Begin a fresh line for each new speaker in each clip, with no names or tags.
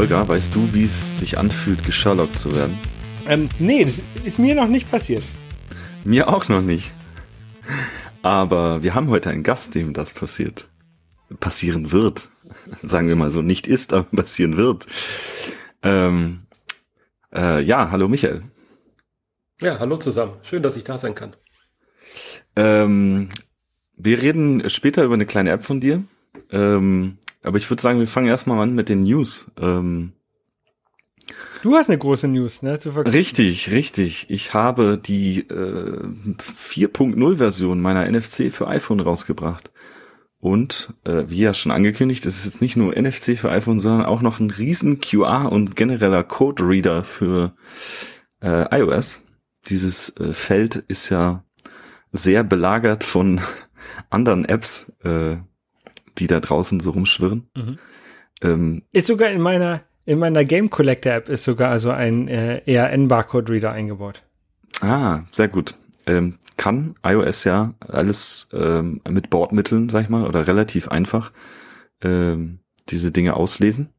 Holger, weißt du, wie es sich anfühlt, gesherlockt zu werden?
Ähm, nee, das ist mir noch nicht passiert.
Mir auch noch nicht. Aber wir haben heute einen Gast, dem das passiert. Passieren wird. Sagen wir mal so, nicht ist, aber passieren wird. Ähm, äh, ja, hallo Michael.
Ja, hallo zusammen. Schön, dass ich da sein kann.
Ähm, wir reden später über eine kleine App von dir. Ähm, aber ich würde sagen, wir fangen erstmal an mit den News. Ähm,
du hast eine große News, ne?
richtig, richtig. Ich habe die äh, 4.0 Version meiner NFC für iPhone rausgebracht. Und äh, wie ja schon angekündigt, es ist jetzt nicht nur NFC für iPhone, sondern auch noch ein riesen QR und genereller Code Reader für äh, iOS. Dieses äh, Feld ist ja sehr belagert von anderen Apps, äh, die da draußen so rumschwirren. Mhm.
Ähm, ist sogar in meiner in meiner Game Collector App ist sogar also ein äh, ERN Barcode Reader eingebaut.
Ah, sehr gut. Ähm, kann iOS ja alles ähm, mit Bordmitteln, sag ich mal, oder relativ einfach ähm, diese Dinge auslesen.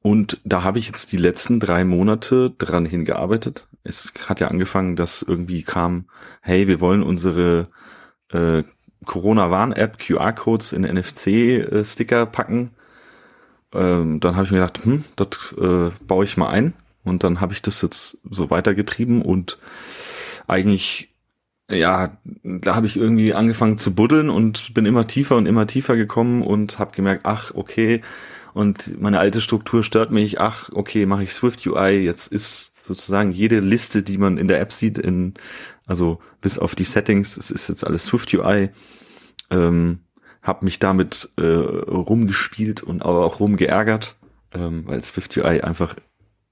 Und da habe ich jetzt die letzten drei Monate dran hingearbeitet. Es hat ja angefangen, dass irgendwie kam, hey, wir wollen unsere äh, Corona-Warn-App QR-Codes in NFC-Sticker packen. Ähm, dann habe ich mir gedacht, hm, das äh, baue ich mal ein. Und dann habe ich das jetzt so weitergetrieben und eigentlich, ja, da habe ich irgendwie angefangen zu buddeln und bin immer tiefer und immer tiefer gekommen und habe gemerkt, ach, okay, und meine alte Struktur stört mich, ach, okay, mache ich Swift UI, jetzt ist sozusagen jede Liste, die man in der App sieht, in, also bis auf die Settings, es ist jetzt alles Swift UI, ähm, habe mich damit äh, rumgespielt und aber auch rumgeärgert, ähm, weil Swift UI einfach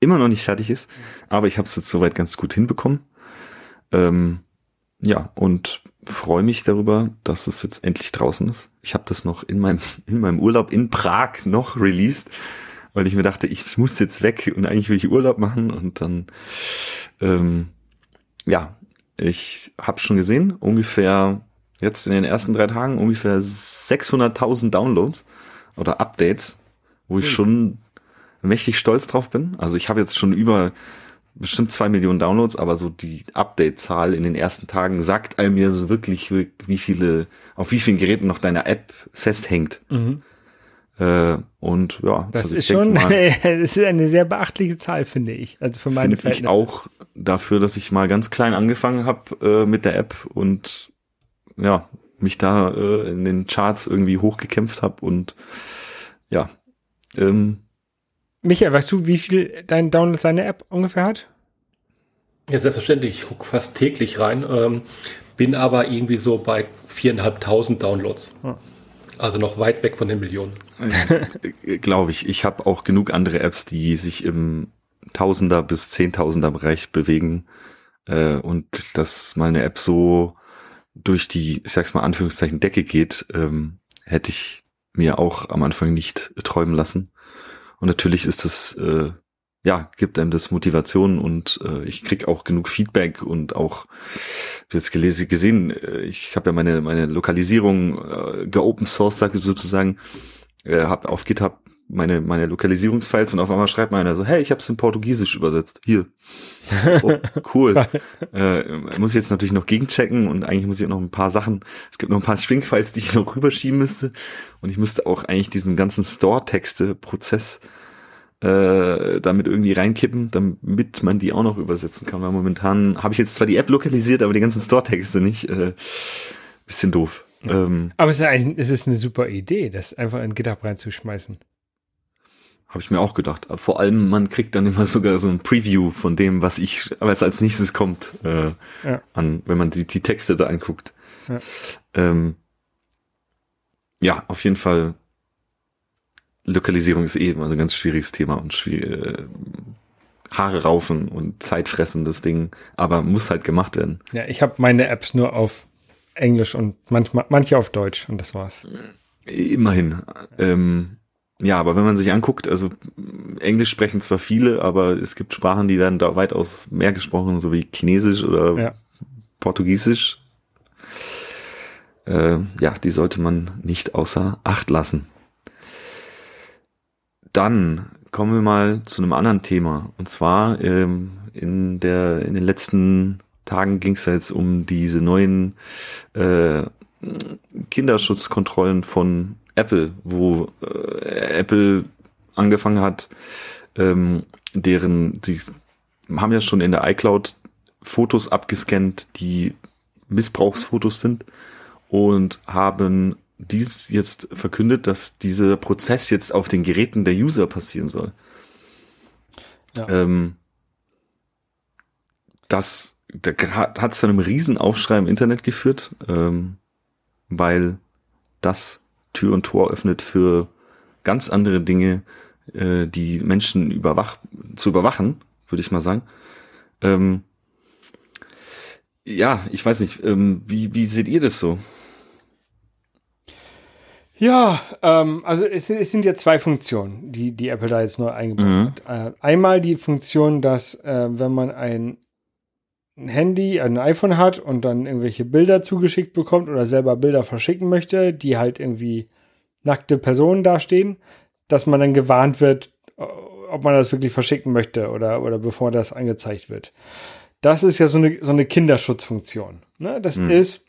immer noch nicht fertig ist, aber ich habe es jetzt soweit ganz gut hinbekommen. Ähm, ja, und freue mich darüber, dass es jetzt endlich draußen ist. Ich habe das noch in meinem, in meinem Urlaub in Prag noch released, weil ich mir dachte, ich muss jetzt weg und eigentlich will ich Urlaub machen und dann, ähm, ja, ich habe schon gesehen, ungefähr jetzt in den ersten drei Tagen ungefähr 600.000 Downloads oder Updates, wo ich hm. schon mächtig stolz drauf bin. Also ich habe jetzt schon über bestimmt zwei Millionen Downloads, aber so die Update-Zahl in den ersten Tagen sagt einem ja so wirklich, wie viele, auf wie vielen Geräten noch deine App festhängt. Mhm. Äh, und ja,
das also ist schon, mal, das ist eine sehr beachtliche Zahl, finde ich. Also für meine
Verhältnisse. Ich auch dafür, dass ich mal ganz klein angefangen habe äh, mit der App und ja, mich da äh, in den Charts irgendwie hochgekämpft habe und ja, ähm,
Michael, weißt du, wie viel dein Download seine App ungefähr hat?
Ja, selbstverständlich. Ich gucke fast täglich rein, ähm, bin aber irgendwie so bei viereinhalbtausend Downloads. Hm. Also noch weit weg von den Millionen.
Äh, Glaube ich. Ich habe auch genug andere Apps, die sich im Tausender bis Zehntausender Bereich bewegen. Äh, und dass mal eine App so durch die, ich sag's mal Anführungszeichen, Decke geht, ähm, hätte ich mir auch am Anfang nicht träumen lassen. Und natürlich ist das, äh, ja, gibt einem das Motivation und äh, ich krieg auch genug Feedback und auch jetzt gelesen, gesehen, äh, ich habe ja meine meine Lokalisierung äh, geopen source sozusagen, äh, habe auf GitHub meine meine Lokalisierungsfiles und auf einmal schreibt einer so, hey, ich habe es in Portugiesisch übersetzt. Hier. Oh, cool. äh, muss ich jetzt natürlich noch gegenchecken und eigentlich muss ich auch noch ein paar Sachen, es gibt noch ein paar String-Files, die ich noch rüberschieben müsste und ich müsste auch eigentlich diesen ganzen Store-Texte-Prozess äh, damit irgendwie reinkippen, damit man die auch noch übersetzen kann, weil momentan habe ich jetzt zwar die App lokalisiert, aber die ganzen Store-Texte nicht. Äh, bisschen doof.
Ähm, aber es ist, ein, es ist eine super Idee, das einfach in GitHub reinzuschmeißen.
Habe ich mir auch gedacht. Vor allem, man kriegt dann immer sogar so ein Preview von dem, was ich, was als nächstes kommt, äh, ja. an, wenn man die, die Texte da anguckt. Ja. Ähm, ja, auf jeden Fall. Lokalisierung ist eh immer so ein ganz schwieriges Thema und schwierig, äh, Haare raufen und zeitfressendes Ding, aber muss halt gemacht werden.
Ja, ich habe meine Apps nur auf Englisch und manchmal manche auf Deutsch und das war's.
Immerhin. Ähm, ja, aber wenn man sich anguckt, also Englisch sprechen zwar viele, aber es gibt Sprachen, die werden da weitaus mehr gesprochen, so wie Chinesisch oder ja. Portugiesisch. Äh, ja, die sollte man nicht außer Acht lassen. dann kommen wir mal zu einem anderen Thema. Und zwar ähm, in der in den letzten Tagen ging es ja jetzt um diese neuen äh, Kinderschutzkontrollen von Apple, wo äh, Apple angefangen hat, ähm, deren, die haben ja schon in der iCloud Fotos abgescannt, die Missbrauchsfotos sind und haben dies jetzt verkündet, dass dieser Prozess jetzt auf den Geräten der User passieren soll. Ja. Ähm, das, das hat zu einem riesen Aufschrei im Internet geführt, ähm, weil das Tür und Tor öffnet für ganz andere Dinge, äh, die Menschen überwach zu überwachen, würde ich mal sagen. Ähm, ja, ich weiß nicht, ähm, wie, wie seht ihr das so?
Ja, ähm, also es, es, sind ja zwei Funktionen, die, die Apple da jetzt neu eingebaut mhm. hat. Äh, einmal die Funktion, dass äh, wenn man ein Handy, ein iPhone hat und dann irgendwelche Bilder zugeschickt bekommt oder selber Bilder verschicken möchte, die halt irgendwie nackte Personen dastehen, dass man dann gewarnt wird, ob man das wirklich verschicken möchte oder, oder bevor das angezeigt wird. Das ist ja so eine, so eine Kinderschutzfunktion. Ne? Das mhm. ist,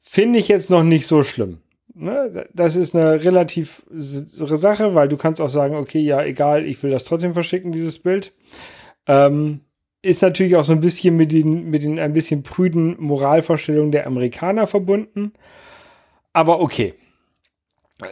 finde ich jetzt noch nicht so schlimm ne, das ist eine relativ Sache, weil du kannst auch sagen, okay, ja, egal, ich will das trotzdem verschicken, dieses Bild. Ähm, ist natürlich auch so ein bisschen mit den, mit den ein bisschen prüden Moralvorstellungen der Amerikaner verbunden. Aber okay.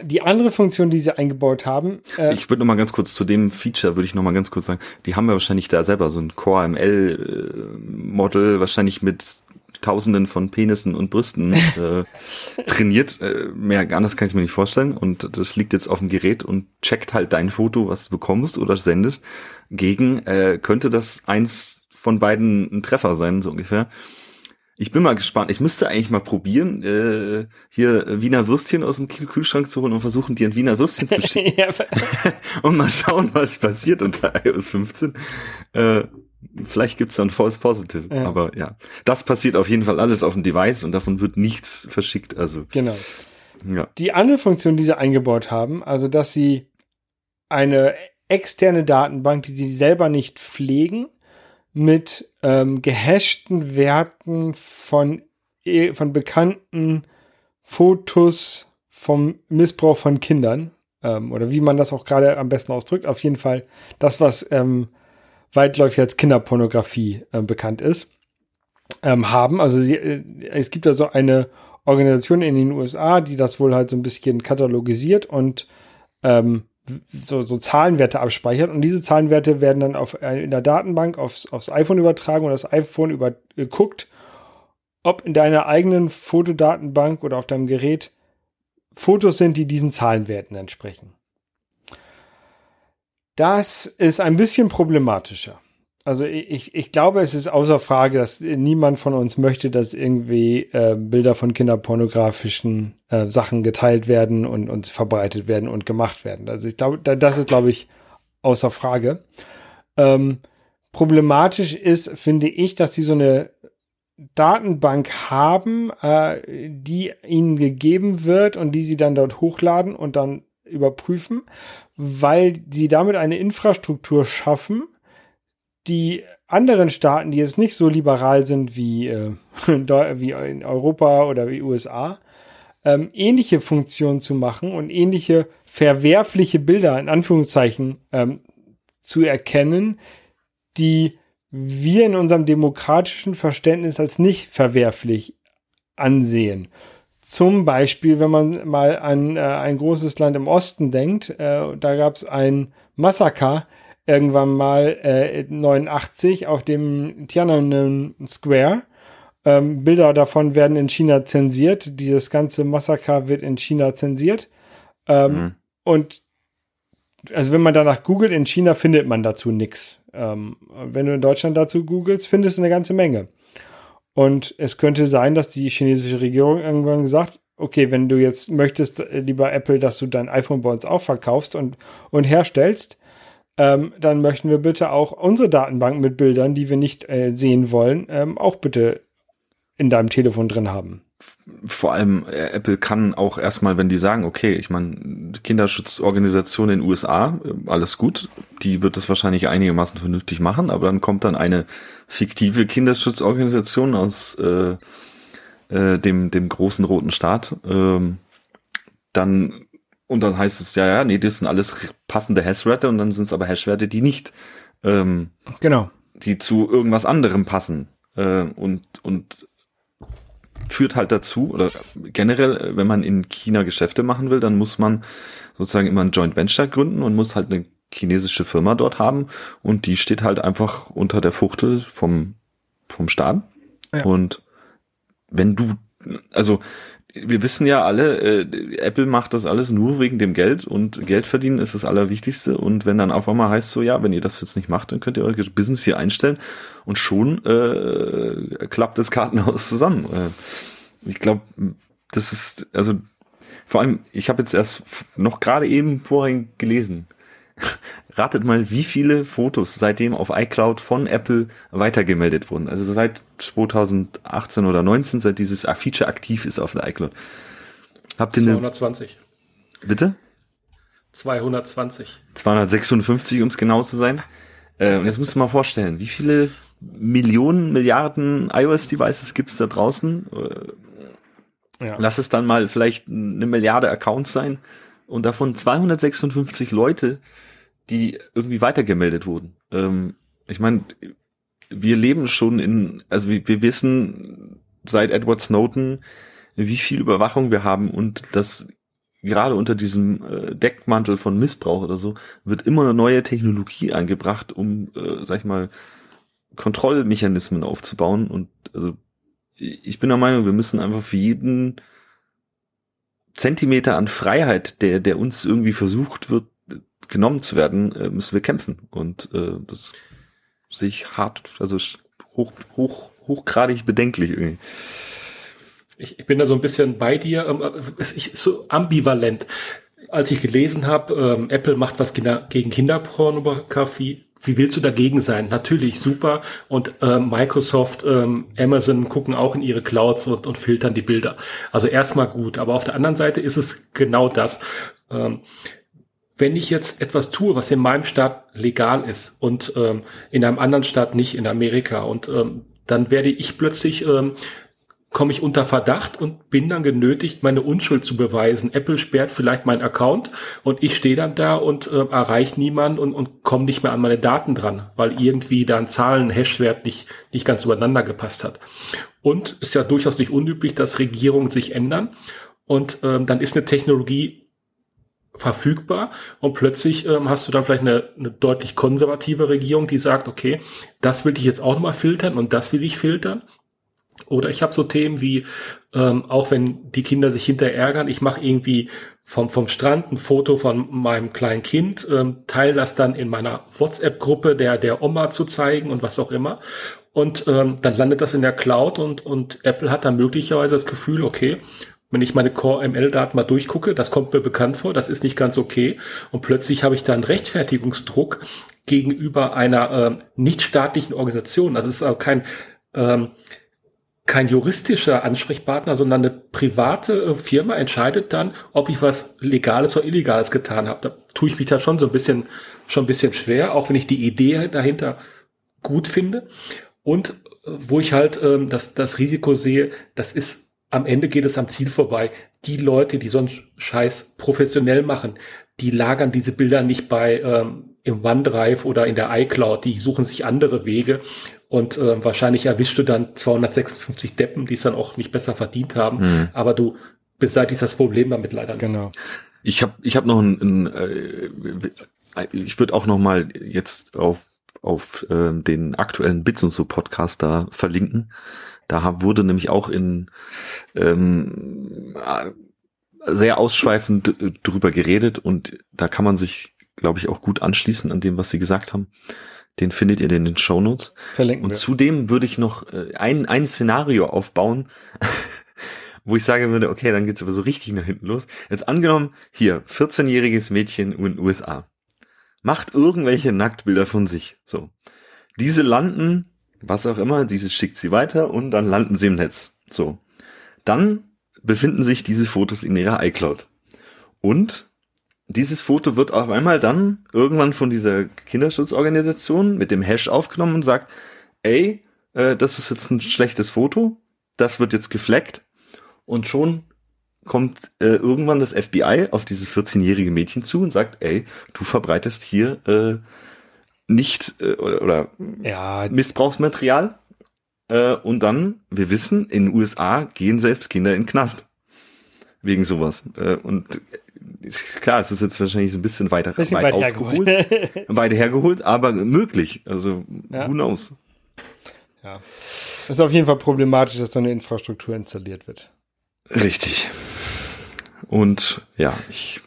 Die andere Funktion, die sie eingebaut haben.
Äh, ich würde noch mal ganz kurz zu dem Feature, würde ich noch mal ganz kurz sagen, die haben ja wahrscheinlich da selber so ein Core ML äh, Model, wahrscheinlich mit Tausenden von Penissen und Brüsten äh, trainiert. Äh, mehr anders kann ich mir nicht vorstellen. Und das liegt jetzt auf dem Gerät und checkt halt dein Foto, was du bekommst oder sendest, gegen, äh, könnte das eins von beiden ein Treffer sein, so ungefähr. Ich bin mal gespannt. Ich müsste eigentlich mal probieren, äh, hier Wiener Würstchen aus dem Kühlschrank zu holen und versuchen, dir ein Wiener Würstchen zu schicken. und mal schauen, was passiert unter iOS 15. Äh, Vielleicht gibt's dann False Positive, ja. aber ja. Das passiert auf jeden Fall alles auf dem Device und davon wird nichts verschickt. Also
genau. Ja. Die andere Funktion, die sie eingebaut haben, also dass sie eine externe Datenbank, die sie selber nicht pflegen, mit ähm, gehashten Werten von, e, von bekannten Fotos vom Missbrauch von Kindern ähm, oder wie man das auch gerade am besten ausdrückt. Auf jeden Fall das, was ähm, weitläufig als Kinderpornografie äh, bekannt ist, ähm, haben. Also sie, äh, es gibt also eine Organisation in den USA, die das wohl halt so ein bisschen katalogisiert und ähm, so, so Zahlenwerte abspeichert und diese Zahlenwerte werden dann auf, äh, in der Datenbank aufs, aufs iPhone übertragen und das iPhone über, äh, guckt, ob in deiner eigenen Fotodatenbank oder auf deinem Gerät Fotos sind, die diesen Zahlenwerten entsprechen. Das ist ein bisschen problematischer. Also ich, ich glaube, es ist außer Frage, dass niemand von uns möchte, dass irgendwie äh, Bilder von kinderpornografischen äh, Sachen geteilt werden und, und verbreitet werden und gemacht werden. Also ich glaube, das ist, glaube ich, außer Frage. Ähm, problematisch ist, finde ich, dass sie so eine Datenbank haben, äh, die ihnen gegeben wird und die sie dann dort hochladen und dann überprüfen, weil sie damit eine Infrastruktur schaffen, die anderen Staaten, die jetzt nicht so liberal sind wie, äh, wie in Europa oder wie USA, ähm, ähnliche Funktionen zu machen und ähnliche verwerfliche Bilder in Anführungszeichen ähm, zu erkennen, die wir in unserem demokratischen Verständnis als nicht verwerflich ansehen. Zum Beispiel, wenn man mal an äh, ein großes Land im Osten denkt, äh, da gab es ein Massaker irgendwann mal äh, 89 auf dem Tiananmen Square. Ähm, Bilder davon werden in China zensiert. Dieses ganze Massaker wird in China zensiert. Ähm, mhm. Und also wenn man danach googelt, in China findet man dazu nichts. Ähm, wenn du in Deutschland dazu googelst, findest du eine ganze Menge. Und es könnte sein, dass die chinesische Regierung irgendwann gesagt, okay, wenn du jetzt möchtest, äh, lieber Apple, dass du dein iPhone bei uns auch verkaufst und, und herstellst, ähm, dann möchten wir bitte auch unsere Datenbank mit Bildern, die wir nicht äh, sehen wollen, ähm, auch bitte in deinem Telefon drin haben.
vor allem äh, Apple kann auch erstmal, wenn die sagen, okay, ich meine, Kinderschutzorganisation in den USA, äh, alles gut, die wird das wahrscheinlich einigermaßen vernünftig machen, aber dann kommt dann eine fiktive Kinderschutzorganisation aus äh, äh, dem, dem großen roten Staat, ähm, dann und dann heißt es, ja, ja, nee, das sind alles passende Hashwerte und dann sind es aber Hashwerte, die nicht ähm,
genau.
die zu irgendwas anderem passen. Äh, und, und führt halt dazu, oder generell, wenn man in China Geschäfte machen will, dann muss man sozusagen immer ein Joint Venture gründen und muss halt eine chinesische Firma dort haben und die steht halt einfach unter der Fuchtel vom, vom Staat. Ja. Und wenn du, also wir wissen ja alle, äh, Apple macht das alles nur wegen dem Geld und Geld verdienen ist das Allerwichtigste. Und wenn dann auf einmal heißt so, ja, wenn ihr das jetzt nicht macht, dann könnt ihr euer Business hier einstellen und schon äh, klappt das Kartenhaus zusammen. Äh, ich glaube, das ist, also vor allem, ich habe jetzt erst noch gerade eben vorhin gelesen. Ratet mal, wie viele Fotos seitdem auf iCloud von Apple weitergemeldet wurden. Also seit 2018 oder 19, seit dieses Feature aktiv ist auf der iCloud.
Habt ihr 220.
Eine, bitte?
220.
256, um es genau zu sein. Äh, und jetzt musst du mal vorstellen, wie viele Millionen, Milliarden iOS-Devices gibt es da draußen? Äh, ja. Lass es dann mal vielleicht eine Milliarde Accounts sein und davon 256 Leute, die irgendwie weitergemeldet wurden. Ähm, ich meine, wir leben schon in, also wir, wir wissen seit Edward Snowden, wie viel Überwachung wir haben und das gerade unter diesem äh, Deckmantel von Missbrauch oder so wird immer eine neue Technologie eingebracht, um, äh, sag ich mal, Kontrollmechanismen aufzubauen. Und also ich bin der Meinung, wir müssen einfach für jeden Zentimeter an Freiheit, der, der uns irgendwie versucht wird, genommen zu werden, äh, müssen wir kämpfen. Und äh, das sehe ich hart, also hoch, hoch, hochgradig bedenklich irgendwie.
Ich, ich bin da so ein bisschen bei dir. Ähm, es ist so ambivalent. Als ich gelesen habe, ähm, Apple macht was gegen Kinderpornografie, wie willst du dagegen sein? Natürlich super. Und äh, Microsoft, ähm, Amazon gucken auch in ihre Clouds und, und filtern die Bilder. Also erstmal gut. Aber auf der anderen Seite ist es genau das. Ähm, wenn ich jetzt etwas tue, was in meinem Staat legal ist und ähm, in einem anderen Staat nicht, in Amerika, und ähm, dann werde ich plötzlich ähm, komme ich unter Verdacht und bin dann genötigt, meine Unschuld zu beweisen. Apple sperrt vielleicht meinen Account und ich stehe dann da und äh, erreiche niemanden und, und komme nicht mehr an meine Daten dran, weil irgendwie da ein Zahlen-Hashwert nicht, nicht ganz übereinander gepasst hat. Und ist ja durchaus nicht unüblich, dass Regierungen sich ändern und ähm, dann ist eine Technologie verfügbar und plötzlich ähm, hast du dann vielleicht eine, eine deutlich konservative Regierung, die sagt, okay, das will ich jetzt auch nochmal filtern und das will ich filtern oder ich habe so Themen wie, ähm, auch wenn die Kinder sich hinterher ärgern, ich mache irgendwie vom, vom Strand ein Foto von meinem kleinen Kind, ähm, teile das dann in meiner WhatsApp-Gruppe der, der Oma zu zeigen und was auch immer. Und ähm, dann landet das in der Cloud und, und Apple hat dann möglicherweise das Gefühl, okay, wenn ich meine Core-ML-Daten mal durchgucke, das kommt mir bekannt vor, das ist nicht ganz okay. Und plötzlich habe ich da einen Rechtfertigungsdruck gegenüber einer äh, nichtstaatlichen Organisation. Das ist auch kein ähm, kein juristischer Ansprechpartner, sondern eine private äh, Firma entscheidet dann, ob ich was Legales oder Illegales getan habe. Da tue ich mich da schon so ein bisschen, schon ein bisschen schwer, auch wenn ich die Idee dahinter gut finde. Und äh, wo ich halt ähm, das, das Risiko sehe, das ist, am Ende geht es am Ziel vorbei. Die Leute, die so einen Scheiß professionell machen, die lagern diese Bilder nicht bei ähm, im OneDrive oder in der iCloud, die suchen sich andere Wege und äh, wahrscheinlich erwischst du dann 256 Deppen, die es dann auch nicht besser verdient haben, mhm. aber du beseitigst das Problem damit leider nicht.
Genau. Ich habe ich hab noch ein, ein äh, ich würde auch noch mal jetzt auf auf äh, den aktuellen Bits und so Podcast da verlinken. Da wurde nämlich auch in ähm, sehr ausschweifend drüber geredet und da kann man sich glaube ich, auch gut anschließen an dem, was Sie gesagt haben. Den findet ihr in den Show Notes. Verlinken Und wir. zudem würde ich noch äh, ein, ein Szenario aufbauen, wo ich sagen würde, okay, dann geht's aber so richtig nach hinten los. Jetzt angenommen, hier, 14-jähriges Mädchen in den USA. Macht irgendwelche Nacktbilder von sich. So. Diese landen, was auch immer, diese schickt sie weiter und dann landen sie im Netz. So. Dann befinden sich diese Fotos in ihrer iCloud. Und dieses Foto wird auf einmal dann irgendwann von dieser Kinderschutzorganisation mit dem Hash aufgenommen und sagt, ey, äh, das ist jetzt ein schlechtes Foto, das wird jetzt gefleckt und schon kommt äh, irgendwann das FBI auf dieses 14-jährige Mädchen zu und sagt, ey, du verbreitest hier äh, nicht äh, oder, oder
Ja,
Missbrauchsmaterial. Äh, und dann, wir wissen, in den USA gehen selbst Kinder in den Knast. Wegen sowas. Äh, und ist klar, es ist jetzt wahrscheinlich so ein bisschen weiter
bisschen
weit
weit
ausgeholt,
hergeholt.
weit hergeholt, aber möglich. Also
Ja.
who knows?
ja. Das ist auf jeden Fall problematisch, dass so eine Infrastruktur installiert wird.
Richtig. Und ja, ich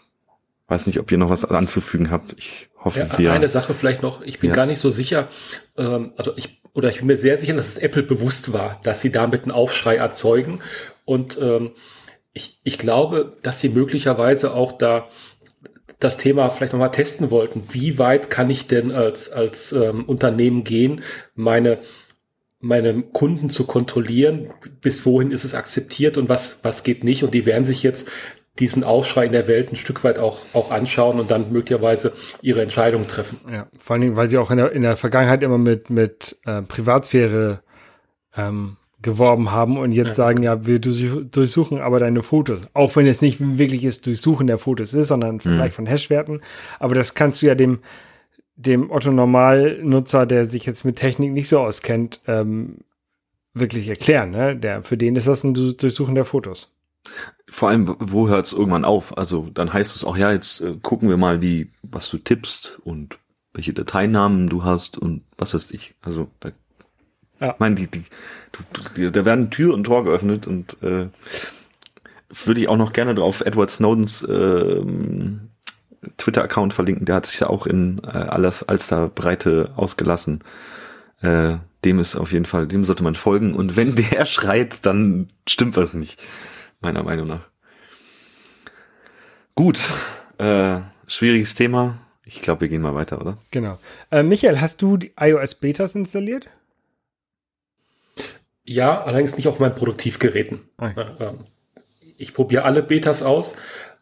weiß nicht, ob ihr noch was anzufügen habt. Ich hoffe,
Ja,
wir.
eine Sache vielleicht noch, ich bin
Ja.
gar nicht so sicher, ähm, also ich, oder ich bin mir sehr sicher, dass es Apple bewusst war, dass sie damit einen Aufschrei erzeugen. Und ähm, ich, ich glaube, dass sie möglicherweise auch da das Thema vielleicht nochmal testen wollten. Wie weit kann ich denn als, als ähm, Unternehmen gehen, meine, meine Kunden zu kontrollieren? Bis wohin ist es akzeptiert und was, was geht nicht? Und die werden sich jetzt diesen Aufschrei in der Welt ein Stück weit auch, auch anschauen und dann möglicherweise ihre Entscheidung treffen.
Ja, vor allen Dingen, weil sie auch in der, in der Vergangenheit immer mit, mit äh, Privatsphäre ähm, geworben haben und jetzt
Ja.
sagen, ja, wir durchsuch- durchsuchen aber deine Fotos. Auch wenn es nicht ein wirkliches Durchsuchen der Fotos ist, sondern ein Vergleich von Hashwerten. Aber das kannst du ja dem, dem Otto-Normal-Nutzer, der sich jetzt mit Technik nicht so auskennt, ähm, wirklich erklären. Ne? Der, für den ist das ein Du- Durchsuchen der Fotos.
Vor allem, wo hört es irgendwann auf? Also dann heißt es auch, ja, jetzt äh, gucken wir mal, wie, was du tippst und welche Dateinamen du hast und was weiß ich. Also da,
Ja.
ich meine, die, die, du, da werden Tür und Tor geöffnet und äh, würde ich auch noch gerne drauf Edward Snowdens ähm, Twitter-Account verlinken. Der hat sich da auch in äh, alles als da Breite ausgelassen. Äh, dem ist auf jeden Fall, dem sollte man folgen. Und wenn der schreit, dann stimmt was nicht meiner Meinung nach. Gut, äh, schwieriges Thema. Ich glaube, wir gehen mal weiter, oder?
Genau. Äh, Michael, hast du die iOS-Betas installiert?
Ja, allerdings nicht auf meinen Produktivgeräten.
Ah.
Ja, ähm, Ich probiere alle Betas aus,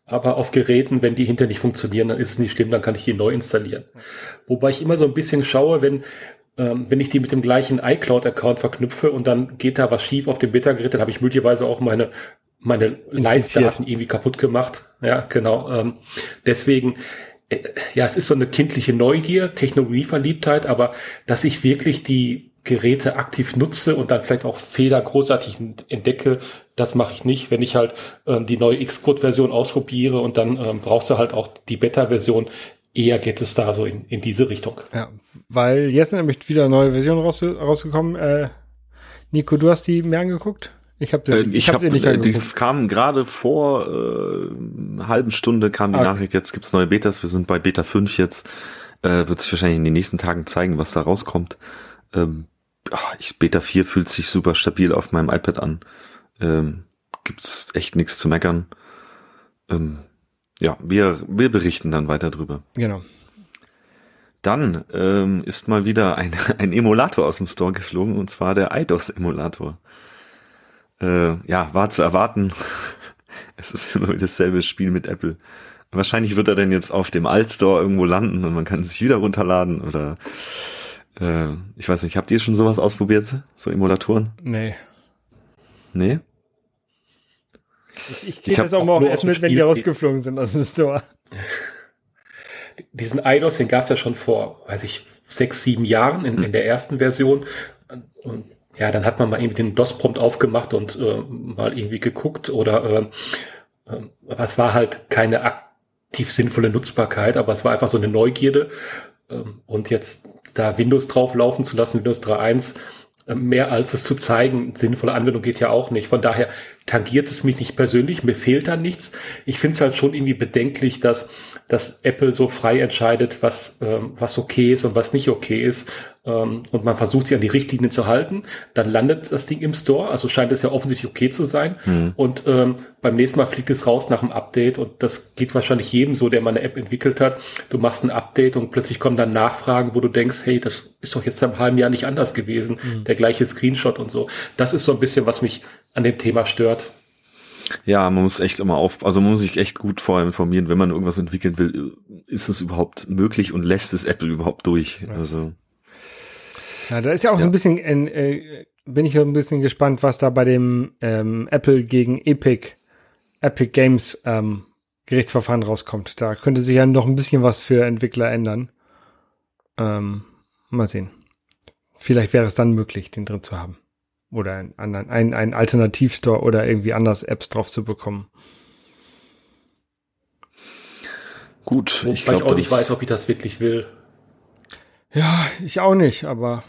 aber auf Geräten, wenn die hinter nicht funktionieren, dann ist es nicht schlimm, dann kann ich die neu installieren. Wobei ich immer so ein bisschen schaue, wenn, ähm, wenn ich die mit dem gleichen iCloud-Account verknüpfe und dann geht da was schief auf dem Beta-Gerät, dann habe ich möglicherweise auch meine, meine Live-Daten irgendwie kaputt gemacht. Ja, genau. Ähm, deswegen, äh, ja, es ist so eine kindliche Neugier, Technologieverliebtheit, aber dass ich wirklich die Geräte aktiv nutze und dann vielleicht auch Fehler großartig entdecke, das mache ich nicht. Wenn ich halt ähm, die neue Xcode-Version ausprobiere und dann ähm, brauchst du halt auch die Beta-Version, eher geht es da so in, in diese Richtung.
Ja, weil jetzt sind nämlich wieder neue Versionen raus, rausgekommen. Äh, Nico, du hast die mir angeguckt? Ich habe
Äh,
ich
ich
hab nicht
äh, die kamen gerade vor äh, halben Stunde kam die
Okay.
Nachricht, jetzt gibt's neue Betas, wir sind bei Beta 5 jetzt. Äh, wird sich wahrscheinlich in den nächsten Tagen zeigen, was da rauskommt. Ähm, ach, ich, Beta 4 fühlt sich super stabil auf meinem iPad an. Ähm, gibt's echt nichts zu meckern. Ähm, ja, wir, wir berichten dann weiter drüber.
Genau.
Dann ähm, ist mal wieder ein, ein Emulator aus dem Store geflogen, und zwar der IDOS-Emulator. Äh, ja, war zu erwarten. Es ist immer wieder dasselbe Spiel mit Apple. Wahrscheinlich wird er dann jetzt auf dem Alt-Store irgendwo landen und man kann es sich wieder runterladen oder äh, ich weiß nicht, habt ihr schon sowas ausprobiert? So Emulatoren?
Nee.
Nee?
Ich, ich kriege das auch
nur
erst mit, wenn die rausgeflogen sind aus dem Store.
Diesen IDOS, den gab es ja schon vor, weiß ich, sechs, sieben Jahren in, in der ersten Version. Und ja, dann hat man mal irgendwie den DOS-Prompt aufgemacht und äh, mal irgendwie geguckt oder äh, äh, aber es war halt keine aktiv sinnvolle Nutzbarkeit, aber es war einfach so eine Neugierde. Ähm, und jetzt da Windows drauf laufen zu lassen, Windows 3.1, äh, mehr als es zu zeigen, sinnvolle Anwendung geht ja auch nicht. Von daher tangiert es mich nicht persönlich, mir fehlt da nichts. Ich finde es halt schon irgendwie bedenklich, dass, dass Apple so frei entscheidet, was, ähm, was okay ist und was nicht okay ist. Ähm, und man versucht sich an die Richtlinien zu halten. Dann landet das Ding im Store, also scheint es ja offensichtlich okay zu sein.
Hm.
Und ähm, beim nächsten Mal fliegt es raus nach dem Update und das geht wahrscheinlich jedem so, der mal eine App entwickelt hat. Du machst ein Update und plötzlich kommen dann Nachfragen, wo du denkst, hey, das ist doch jetzt im halben Jahr nicht anders gewesen, der gleiche Screenshot und so. Das ist so ein bisschen, was mich an dem Thema stört.
Ja, man muss echt immer auf, also man muss sich echt gut vorher informieren, wenn man irgendwas entwickeln will, ist es überhaupt möglich und lässt es Apple überhaupt durch? Ja. Also.
Ja, da ist ja auch ja. so ein bisschen, äh, bin ich ein bisschen gespannt, was da bei dem ähm, Apple gegen Epic, Epic Games ähm, Gerichtsverfahren rauskommt. Da könnte sich ja noch ein bisschen was für Entwickler ändern. Ähm, mal sehen. Vielleicht wäre es dann möglich, den drin zu haben. Oder einen anderen, einen, einen Alternativstore oder irgendwie anders Apps drauf zu bekommen.
Gut, ich glaube auch nicht weiß, ob ich das wirklich will.
Ja, ich auch nicht, aber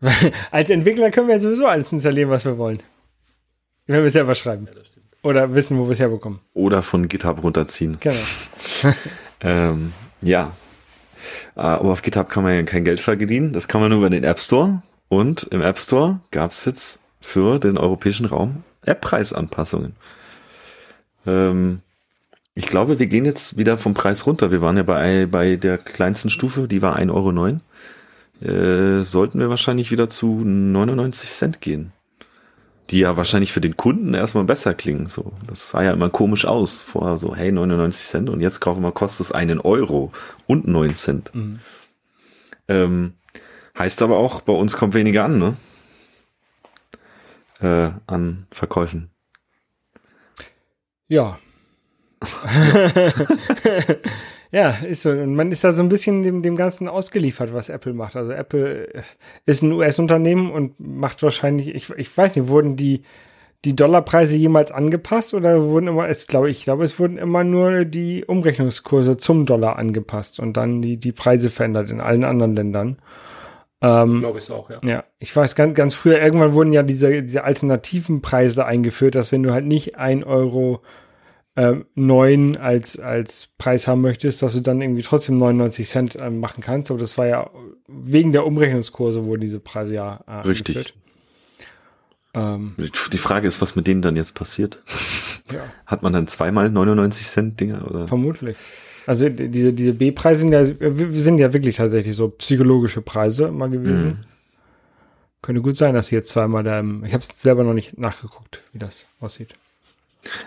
als Entwickler können wir sowieso alles installieren, was wir wollen. Wenn wir es selber schreiben. Ja, Oder wissen, wo wir es herbekommen.
Oder von GitHub runterziehen.
Genau.
ähm, ja. Aber auf GitHub kann man ja kein Geld verdienen. Das kann man nur über den App Store. Und im App Store gab es jetzt für den europäischen Raum App-Preisanpassungen. Ähm, ich glaube, wir gehen jetzt wieder vom Preis runter. Wir waren ja bei, bei der kleinsten Stufe, die war 1,09 Euro. Äh, sollten wir wahrscheinlich wieder zu 99 Cent gehen. Die ja wahrscheinlich für den Kunden erstmal besser klingen. So, das sah ja immer komisch aus. Vorher so, hey, 99 Cent und jetzt kaufen wir, kostet es einen Euro und 9 Cent. Mhm. Ähm, Heißt aber auch, bei uns kommt weniger an, ne? Äh, an Verkäufen.
Ja. ja, ist so. Und man ist da so ein bisschen dem, dem Ganzen ausgeliefert, was Apple macht. Also Apple ist ein US-Unternehmen und macht wahrscheinlich, ich, ich weiß nicht, wurden die, die Dollarpreise jemals angepasst oder wurden immer, es glaube ich, glaube, es wurden immer nur die Umrechnungskurse zum Dollar angepasst und dann die, die Preise verändert in allen anderen Ländern.
Ähm, Glaube ich auch, ja.
Ja, ich weiß ganz, ganz früher, irgendwann wurden ja diese, diese alternativen Preise eingeführt, dass wenn du halt nicht ein Euro äh, neun als, als Preis haben möchtest, dass du dann irgendwie trotzdem 99 Cent äh, machen kannst. Aber das war ja wegen der Umrechnungskurse wurden diese Preise ja
äh, Richtig. Ähm, die Frage ist, was mit denen dann jetzt passiert. Ja. Hat man dann zweimal 99 Cent Dinger oder?
Vermutlich. Also diese, diese B-Preise sind ja, sind ja wirklich tatsächlich so psychologische Preise mal gewesen. Mhm. Könnte gut sein, dass sie jetzt zweimal da im, ich habe es selber noch nicht nachgeguckt, wie das aussieht.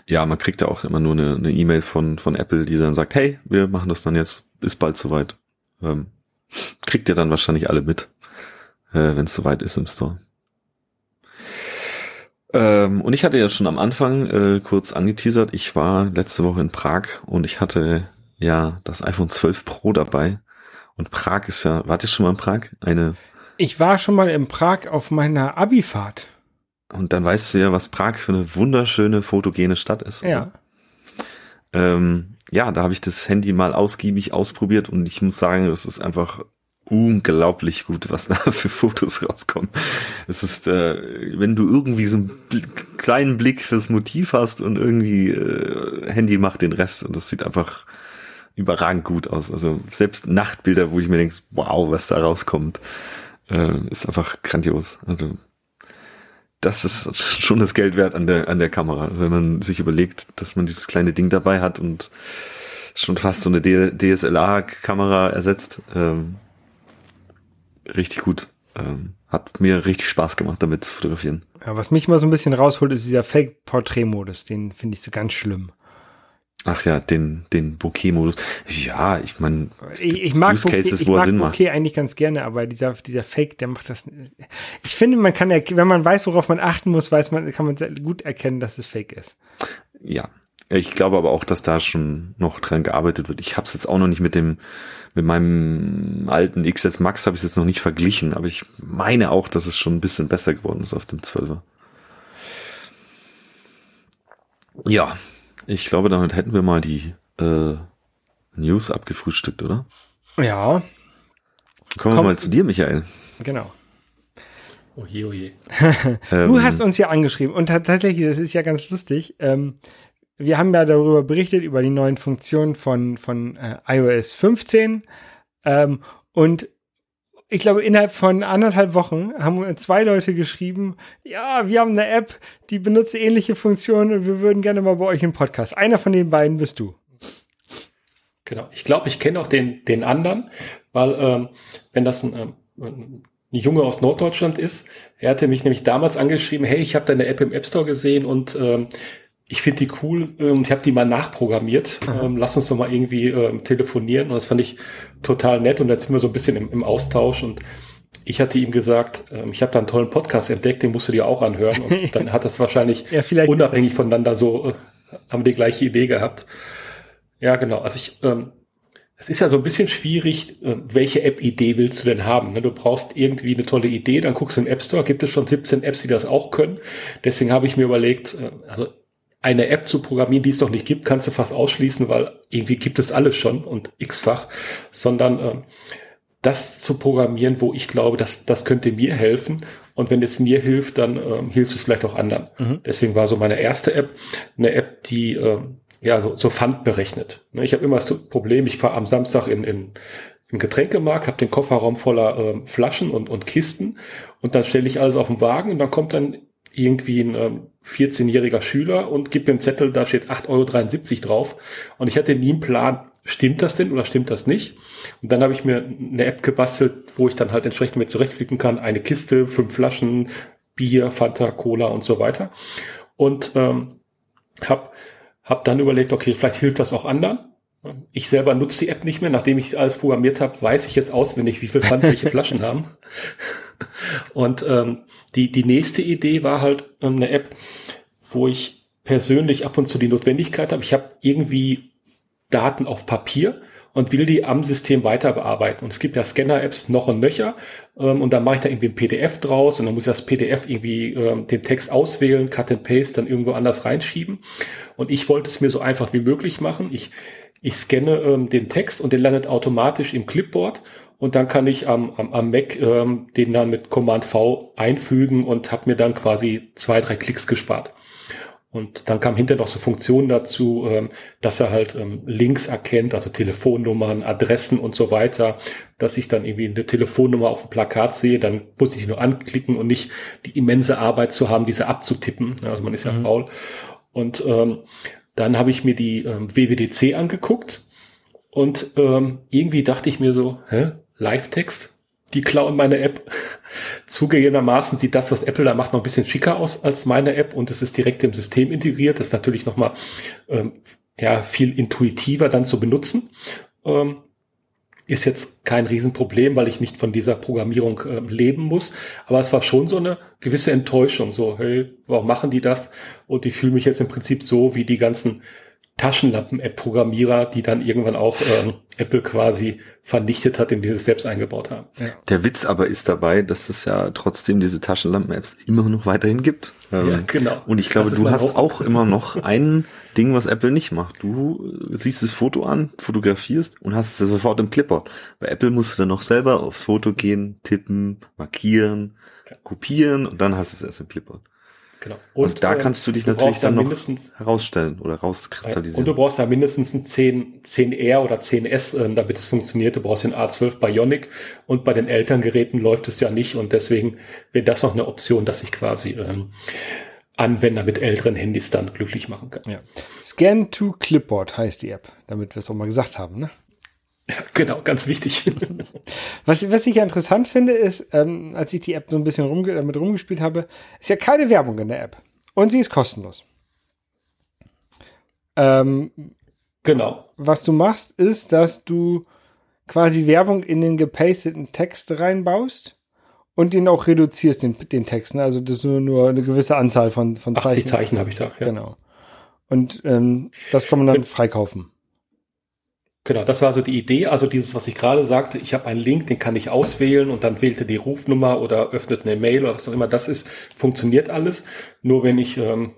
Ja, man kriegt ja auch immer nur eine E-Mail e von, von Apple, die dann sagt, hey, wir machen das dann jetzt, ist bald soweit. Ähm, kriegt ihr dann wahrscheinlich alle mit, äh, wenn es soweit ist im Store. Ähm, und ich hatte ja schon am Anfang äh, kurz angeteasert, ich war letzte Woche in Prag und ich hatte ja das iPhone 12 Pro dabei. Und Prag ist ja, warte ich schon mal in Prag? Eine.
Ich war schon mal in Prag auf meiner Abifahrt.
Und dann weißt du ja, was Prag für eine wunderschöne fotogene Stadt ist.
Ja.
Ähm, ja, da habe ich das Handy mal ausgiebig ausprobiert und ich muss sagen, das ist einfach unglaublich gut, was da für Fotos rauskommen. Es ist, äh, wenn du irgendwie so einen kleinen Blick fürs Motiv hast und irgendwie äh, Handy macht den Rest und das sieht einfach überragend gut aus. Also selbst Nachtbilder, wo ich mir denke, wow, was da rauskommt, äh, ist einfach grandios. Also das ist schon das Geld wert an der, an der Kamera, wenn man sich überlegt, dass man dieses kleine Ding dabei hat und schon fast so eine DSLR-Kamera ersetzt. Ähm, richtig gut. Ähm, hat mir richtig Spaß gemacht, damit zu fotografieren.
Ja, was mich mal so ein bisschen rausholt, ist dieser Fake-Portrait-Modus. Den finde ich so ganz schlimm.
Ach ja, den, den Bokeh-Modus. Ja, ich meine,
ich, ich mag Use Cases, Bokeh, ich wo mag Sinn Bokeh macht. eigentlich ganz gerne, aber dieser, dieser Fake, der macht das. Ich finde, man kann, wenn man weiß, worauf man achten muss, weiß man, kann man gut erkennen, dass es Fake ist.
Ja, ich glaube aber auch, dass da schon noch dran gearbeitet wird. Ich habe es jetzt auch noch nicht mit dem, mit meinem alten XS Max habe ich es jetzt noch nicht verglichen, aber ich meine auch, dass es schon ein bisschen besser geworden ist auf dem 12er. Ja, ich glaube, damit hätten wir mal die äh, News abgefrühstückt, oder?
Ja.
Kommen wir mal zu dir, Michael.
Genau.
Oje, oje.
du ähm, hast uns ja angeschrieben und tatsächlich, das ist ja ganz lustig. Ähm, wir haben ja darüber berichtet, über die neuen Funktionen von, von äh, iOS 15. Ähm, und ich glaube, innerhalb von anderthalb Wochen haben zwei Leute geschrieben, ja, wir haben eine App, die benutzt ähnliche Funktionen und wir würden gerne mal bei euch im Podcast. Einer von den beiden bist du.
Genau. Ich glaube, ich kenne auch den, den anderen, weil ähm, wenn das ein, ähm, ein Junge aus Norddeutschland ist. Er hatte mich nämlich damals angeschrieben, hey, ich habe deine App im App Store gesehen und ähm, ich finde die cool und ich habe die mal nachprogrammiert. Ähm, lass uns doch mal irgendwie ähm, telefonieren. Und das fand ich total nett und jetzt sind wir so ein bisschen im, im Austausch und ich hatte ihm gesagt, ähm, ich habe da einen tollen Podcast entdeckt, den musst du dir auch anhören. Und dann hat das wahrscheinlich ja, unabhängig voneinander so, äh, haben die gleiche Idee gehabt. Ja, genau. Also ich, ähm, es ist ja so ein bisschen schwierig, äh, welche App-Idee willst du denn haben? Ne? Du brauchst irgendwie eine tolle Idee, dann guckst du im App Store, gibt es schon 17 Apps, die das auch können. Deswegen habe ich mir überlegt, äh, also eine App zu programmieren, die es noch nicht gibt, kannst du fast ausschließen, weil irgendwie gibt es alles schon und x-fach, sondern äh, das zu programmieren, wo ich glaube, dass das könnte mir helfen. Und wenn es mir hilft, dann ähm, hilft es vielleicht auch anderen. Mhm. Deswegen war so meine erste App eine App, die ähm, ja so, so Pfand berechnet. Ne, ich habe immer das Problem, ich fahre am Samstag in, in im Getränkemarkt, habe den Kofferraum voller ähm, Flaschen und, und Kisten und dann stelle ich alles auf den Wagen und dann kommt dann irgendwie ein ähm, 14-jähriger Schüler und gibt mir einen Zettel, da steht 8,73 Euro drauf und ich hatte nie einen Plan, stimmt das denn oder stimmt das nicht? Und dann habe ich mir eine App gebastelt, wo ich dann halt entsprechend mit zurechtklicken kann, eine Kiste, fünf Flaschen, Bier, Fanta, Cola und so weiter. Und ähm, habe hab dann überlegt, okay, vielleicht hilft das auch anderen. Ich selber nutze die App nicht mehr. Nachdem ich alles programmiert habe, weiß ich jetzt auswendig, wie viel Pfand welche Flaschen haben. Und ähm, die, die nächste Idee war halt ähm, eine App, wo ich persönlich ab und zu die Notwendigkeit habe. Ich habe irgendwie Daten auf Papier und will die am System weiter bearbeiten. Und es gibt ja Scanner-Apps noch und nöcher. Ähm, und dann mache ich da irgendwie ein PDF draus und dann muss ich das PDF irgendwie ähm, den Text auswählen, Cut and Paste, dann irgendwo anders reinschieben. Und ich wollte es mir so einfach wie möglich machen. Ich, ich scanne ähm, den Text und der landet automatisch im Clipboard. Und dann kann ich am, am, am Mac ähm, den dann mit Command V einfügen und habe mir dann quasi zwei, drei Klicks gespart. Und dann kam hinterher noch so Funktionen dazu, ähm, dass er halt ähm, Links erkennt, also Telefonnummern, Adressen und so weiter, dass ich dann irgendwie eine Telefonnummer auf dem Plakat sehe, dann muss ich nur anklicken und nicht die immense Arbeit zu haben, diese abzutippen. Also man ist ja mhm. faul. Und ähm, dann habe ich mir die ähm, WWDC angeguckt und ähm, irgendwie dachte ich mir so, hä, Live-Text? die klauen meine App. Zugegebenermaßen sieht das, was Apple da macht, noch ein bisschen schicker aus als meine App und es ist direkt im System integriert. Das ist natürlich nochmal ähm, ja, viel intuitiver dann zu benutzen. Ähm, ist jetzt kein Riesenproblem, weil ich nicht von dieser Programmierung äh, leben muss. Aber es war schon so eine gewisse Enttäuschung. So, hey, warum machen die das? Und ich fühle mich jetzt im Prinzip so wie die ganzen Taschenlampen-App-Programmierer, die dann irgendwann auch ähm, Apple quasi vernichtet hat, indem sie es selbst eingebaut haben.
Ja. Der Witz aber ist dabei, dass es ja trotzdem diese Taschenlampen-Apps immer noch weiterhin gibt.
Ähm, ja, genau.
Und ich glaube, du hast auch immer noch ein Ding, was Apple nicht macht. Du siehst das Foto an, fotografierst und hast es sofort im Clipboard. Bei Apple musst du dann noch selber aufs Foto gehen, tippen, markieren, kopieren und dann hast du es erst im Clipboard.
Genau.
Und, und da äh, kannst du dich du natürlich dann noch herausstellen oder rauskristallisieren.
Und du brauchst ja mindestens ein 10, 10R oder 10S, äh, damit es funktioniert. Du brauchst den A12 Bionic und bei den Elterngeräten läuft es ja nicht und deswegen wäre das noch eine Option, dass ich quasi ähm, Anwender mit älteren Handys dann glücklich machen kann.
Ja. Scan to Clipboard heißt die App, damit wir es auch mal gesagt haben, ne?
Genau, ganz wichtig.
was, was ich ja interessant finde, ist, ähm, als ich die App so ein bisschen rumge damit rumgespielt habe, ist ja keine Werbung in der App. Und sie ist kostenlos. Ähm, genau. Was du machst, ist, dass du quasi Werbung in den gepasteten Text reinbaust und ihn auch reduzierst, den, den Text. Ne? Also das ist nur, nur eine gewisse Anzahl von, von
Zeichen. 80 Zeichen habe ich da,
ja. Genau. Und ähm, das kann man dann freikaufen.
Genau, das war so die Idee. Also dieses, was ich gerade sagte, ich habe einen Link, den kann ich auswählen und dann wählte die Rufnummer oder öffnet eine Mail oder was auch immer. Das ist, funktioniert alles. Nur wenn ich ähm,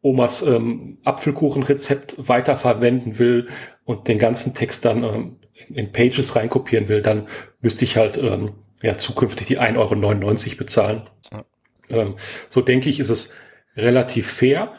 Omas ähm, Apfelkuchenrezept weiterverwenden will und den ganzen Text dann ähm, in Pages reinkopieren will, dann müsste ich halt ähm, ja zukünftig die 1,99 Euro bezahlen. Ja. Ähm, so denke ich, ist es relativ fair.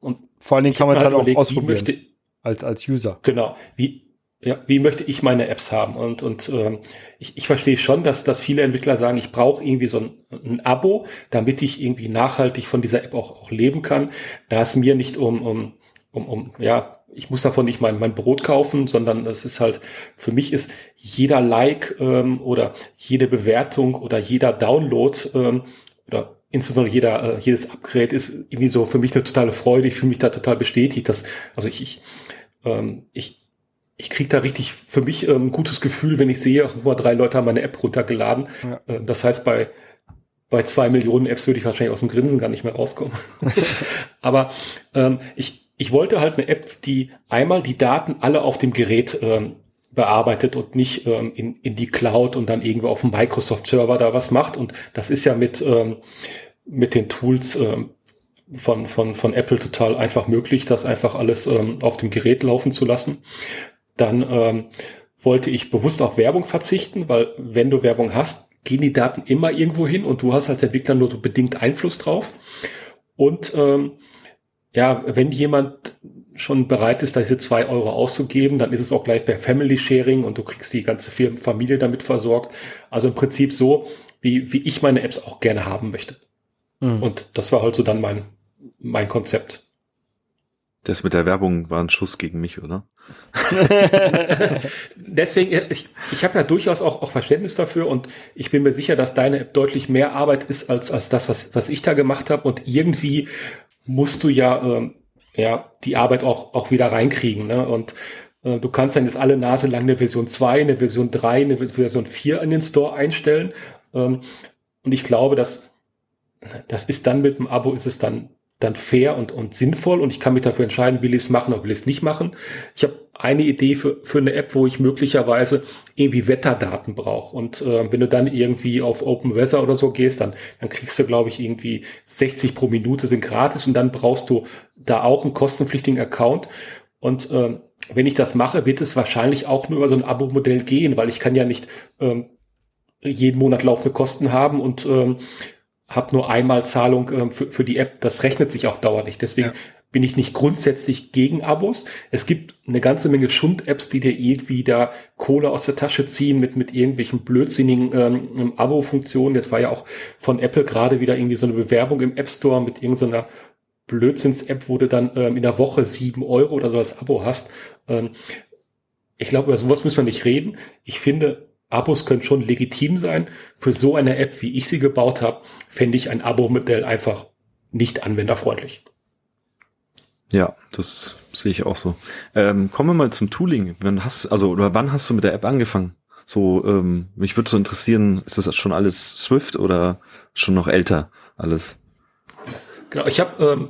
Und vor allen Dingen kann man es halt auch ausprobieren. Möchte, als, als User.
Genau. Wie, ja, wie möchte ich meine Apps haben? Und, und ähm, ich, ich verstehe schon, dass, dass viele Entwickler sagen, ich brauche irgendwie so ein, ein Abo, damit ich irgendwie nachhaltig von dieser App auch, auch leben kann. Da es mir nicht um, um, um, um ja, ich muss davon nicht mein, mein Brot kaufen, sondern es ist halt, für mich ist jeder Like ähm, oder jede Bewertung oder jeder Download ähm, oder insbesondere jeder, äh, jedes Upgrade ist irgendwie so für mich eine totale Freude. Ich fühle mich da total bestätigt, dass, also ich, ich, ähm, ich, ich kriege da richtig für mich ähm, ein gutes Gefühl, wenn ich sehe, nur drei Leute haben meine App runtergeladen. Ja. Äh, das heißt, bei, bei zwei Millionen Apps würde ich wahrscheinlich aus dem Grinsen gar nicht mehr rauskommen. Aber ähm, ich, ich wollte halt eine App, die einmal die Daten alle auf dem Gerät ähm, bearbeitet und nicht ähm, in, in die Cloud und dann irgendwo auf dem Microsoft-Server da was macht. Und das ist ja mit, ähm, mit den Tools ähm, von, von, von Apple total einfach möglich, das einfach alles ähm, auf dem Gerät laufen zu lassen. Dann ähm, wollte ich bewusst auf Werbung verzichten, weil wenn du Werbung hast, gehen die Daten immer irgendwo hin und du hast als Entwickler nur bedingt Einfluss drauf. Und ähm, ja, wenn jemand schon bereit ist, diese zwei Euro auszugeben, dann ist es auch gleich per Family Sharing und du kriegst die ganze Familie damit versorgt. Also im Prinzip so, wie, wie ich meine Apps auch gerne haben möchte. Mhm. Und das war halt so dann mein, mein Konzept.
Das mit der Werbung war ein Schuss gegen mich, oder?
Deswegen, ich, ich habe ja durchaus auch, auch Verständnis dafür und ich bin mir sicher, dass deine App deutlich mehr Arbeit ist als, als das, was, was ich da gemacht habe. Und irgendwie musst du ja, ähm, ja die Arbeit auch, auch wieder reinkriegen. Ne? Und äh, du kannst dann jetzt alle Nase lang eine Version 2, eine Version 3, eine Version 4 in den Store einstellen. Ähm, und ich glaube, dass das ist dann mit dem Abo ist es dann dann fair und, und sinnvoll und ich kann mich dafür entscheiden, will ich es machen oder will ich es nicht machen. Ich habe eine Idee für, für eine App, wo ich möglicherweise irgendwie Wetterdaten brauche. Und äh, wenn du dann irgendwie auf Open Weather oder so gehst, dann, dann kriegst du, glaube ich, irgendwie 60 pro Minute sind gratis und dann brauchst du da auch einen kostenpflichtigen Account. Und äh, wenn ich das mache, wird es wahrscheinlich auch nur über so ein Abo-Modell gehen, weil ich kann ja nicht ähm, jeden Monat laufende Kosten haben und ähm, habe nur einmal Zahlung ähm, für, für die App. Das rechnet sich auf Dauer nicht. Deswegen ja. Bin ich nicht grundsätzlich gegen Abos. Es gibt eine ganze Menge Schund-Apps, die dir irgendwie da Kohle aus der Tasche ziehen mit, mit irgendwelchen blödsinnigen ähm, Abo-Funktionen. Jetzt war ja auch von Apple gerade wieder irgendwie so eine Bewerbung im App Store mit irgendeiner Blödsinns-App, wo du dann ähm, in der Woche sieben Euro oder so als Abo hast. Ähm, ich glaube, über sowas müssen wir nicht reden. Ich finde, Abos können schon legitim sein. Für so eine App, wie ich sie gebaut habe, fände ich ein Abo-Modell einfach nicht anwenderfreundlich.
Ja, das sehe ich auch so. Ähm, kommen wir mal zum Tooling. Wann hast, also, oder wann hast du mit der App angefangen? So, ähm, mich würde so interessieren, ist das schon alles Swift oder schon noch älter alles?
Genau, ich habe, ähm,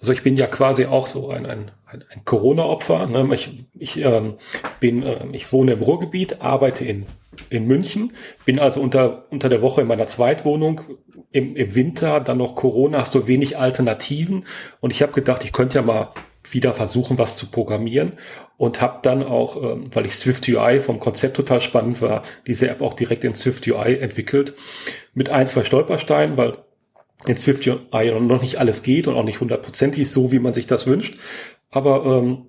also ich bin ja quasi auch so ein, ein ein, Corona-Opfer. Ne? Ich, ich, ähm, bin, äh, ich wohne im Ruhrgebiet, arbeite in, in München, bin also unter, unter der Woche in meiner Zweitwohnung. Im, Im Winter dann noch Corona, hast du wenig Alternativen. Und ich habe gedacht, ich könnte ja mal wieder versuchen, was zu programmieren und habe dann auch, ähm, weil ich Swift UI vom Konzept total spannend war, diese App auch direkt in Swift UI entwickelt. Mit ein, zwei Stolpersteinen, weil in Swift UI noch nicht alles geht und auch nicht hundertprozentig so, wie man sich das wünscht. Aber ähm,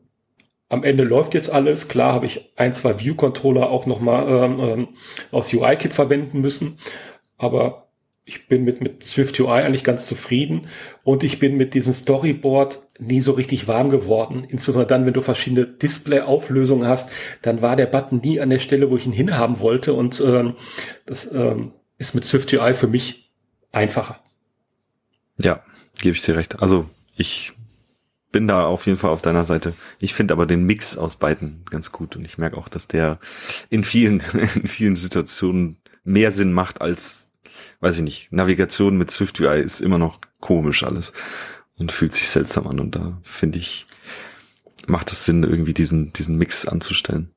am Ende läuft jetzt alles. Klar habe ich ein, zwei View-Controller auch nochmal ähm, ähm, aus UI-Kit verwenden müssen. Aber ich bin mit, mit Swift UI eigentlich ganz zufrieden. Und ich bin mit diesem Storyboard nie so richtig warm geworden. Insbesondere dann, wenn du verschiedene Display-Auflösungen hast, dann war der Button nie an der Stelle, wo ich ihn hinhaben wollte. Und ähm, das ähm, ist mit Swift UI für mich einfacher.
Ja, gebe ich dir recht. Also ich bin da auf jeden Fall auf deiner Seite. Ich finde aber den Mix aus beiden ganz gut und ich merke auch, dass der in vielen, in vielen Situationen mehr Sinn macht als, weiß ich nicht, Navigation mit Swift UI ist immer noch komisch alles und fühlt sich seltsam an und da finde ich, macht es Sinn, irgendwie diesen, diesen Mix anzustellen.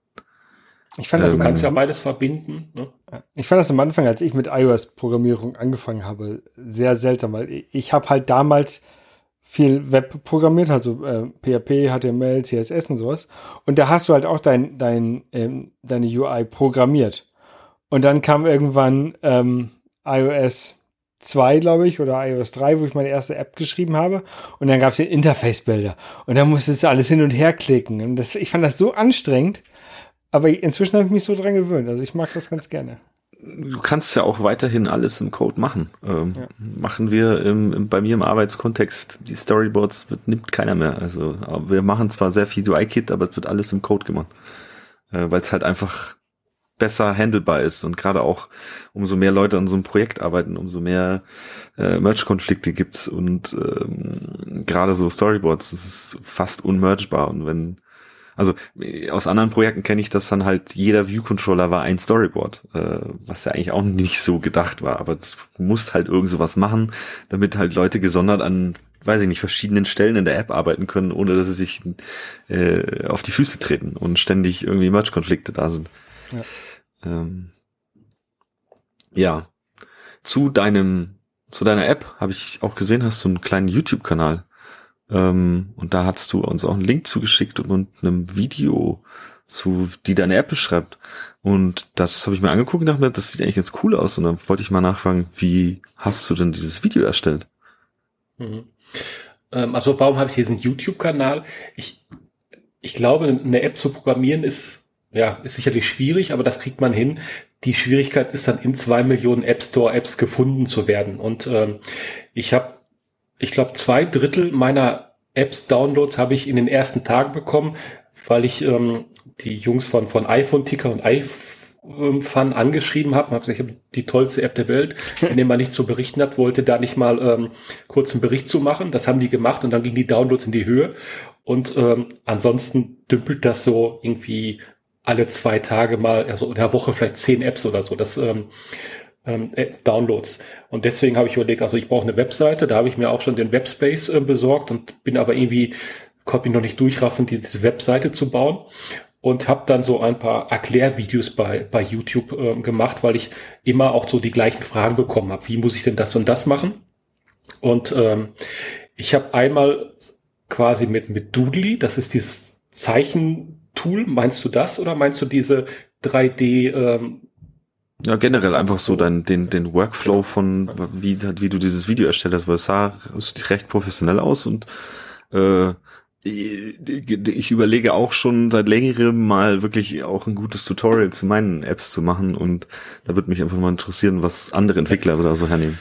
Ich fand, ähm, du kannst ja beides verbinden. Ne?
Ich fand das am Anfang, als ich mit iOS-Programmierung angefangen habe, sehr seltsam, weil ich habe halt damals viel Web programmiert, also äh, PHP, HTML, CSS und sowas. Und da hast du halt auch dein, dein, ähm, deine UI programmiert. Und dann kam irgendwann ähm, iOS 2, glaube ich, oder iOS 3, wo ich meine erste App geschrieben habe. Und dann gab es den Interface-Bilder. Und dann musstest du alles hin und her klicken. Und das, ich fand das so anstrengend. Aber inzwischen habe ich mich so dran gewöhnt. Also ich mag das ganz gerne
du kannst ja auch weiterhin alles im Code machen. Ähm, ja. Machen wir im, im, bei mir im Arbeitskontext die Storyboards wird, nimmt keiner mehr. Also wir machen zwar sehr viel UI-Kit, aber es wird alles im Code gemacht, äh, weil es halt einfach besser handelbar ist und gerade auch umso mehr Leute an so einem Projekt arbeiten, umso mehr äh, Merge-Konflikte gibt's und ähm, gerade so Storyboards, das ist fast unmergebar und wenn also aus anderen Projekten kenne ich, dass dann halt jeder View-Controller war ein Storyboard, äh, was ja eigentlich auch nicht so gedacht war, aber es muss halt irgend sowas machen, damit halt Leute gesondert an weiß ich nicht, verschiedenen Stellen in der App arbeiten können, ohne dass sie sich äh, auf die Füße treten und ständig irgendwie Merge-Konflikte da sind. Ja. Ähm, ja. Zu deinem, zu deiner App habe ich auch gesehen, hast du einen kleinen YouTube-Kanal. Ähm, und da hast du uns auch einen Link zugeschickt und einem Video zu, die deine App beschreibt. Und das habe ich mir angeguckt und dachte mir, das sieht eigentlich ganz cool aus. Und dann wollte ich mal nachfragen, wie hast du denn dieses Video erstellt?
Mhm. Ähm, also warum habe ich diesen YouTube-Kanal? Ich, ich glaube, eine App zu programmieren ist ja, ist sicherlich schwierig, aber das kriegt man hin. Die Schwierigkeit ist dann in zwei Millionen App Store Apps gefunden zu werden. Und ähm, ich habe, ich glaube, zwei Drittel meiner Apps Downloads habe ich in den ersten Tagen bekommen, weil ich ähm, die Jungs von von iPhone Ticker und iFun angeschrieben habe, habe gesagt, ich habe die tollste App der Welt, wenn ihr mal nicht zu berichten habt, wollte da nicht mal ähm, kurz einen Bericht zu machen. Das haben die gemacht und dann gingen die Downloads in die Höhe. Und ähm, ansonsten dümpelt das so irgendwie alle zwei Tage mal, also in der Woche vielleicht zehn Apps oder so, das ähm, ähm, äh, Downloads. Und deswegen habe ich überlegt, also ich brauche eine Webseite, da habe ich mir auch schon den Webspace äh, besorgt und bin aber irgendwie, konnte mich noch nicht durchraffen, diese Webseite zu bauen und habe dann so ein paar Erklärvideos bei, bei YouTube äh, gemacht, weil ich immer auch so die gleichen Fragen bekommen habe. Wie muss ich denn das und das machen? Und ähm, ich habe einmal quasi mit, mit Doodly, das ist dieses Zeichen Tool, meinst du das oder meinst du diese 3D? Ähm,
ja, generell einfach so dein, den, den Workflow von, wie, wie du dieses Video erstellt hast, weil es sah recht professionell aus und äh, ich überlege auch schon seit längerem mal wirklich auch ein gutes Tutorial zu meinen Apps zu machen und da würde mich einfach mal interessieren, was andere Entwickler da so hernehmen.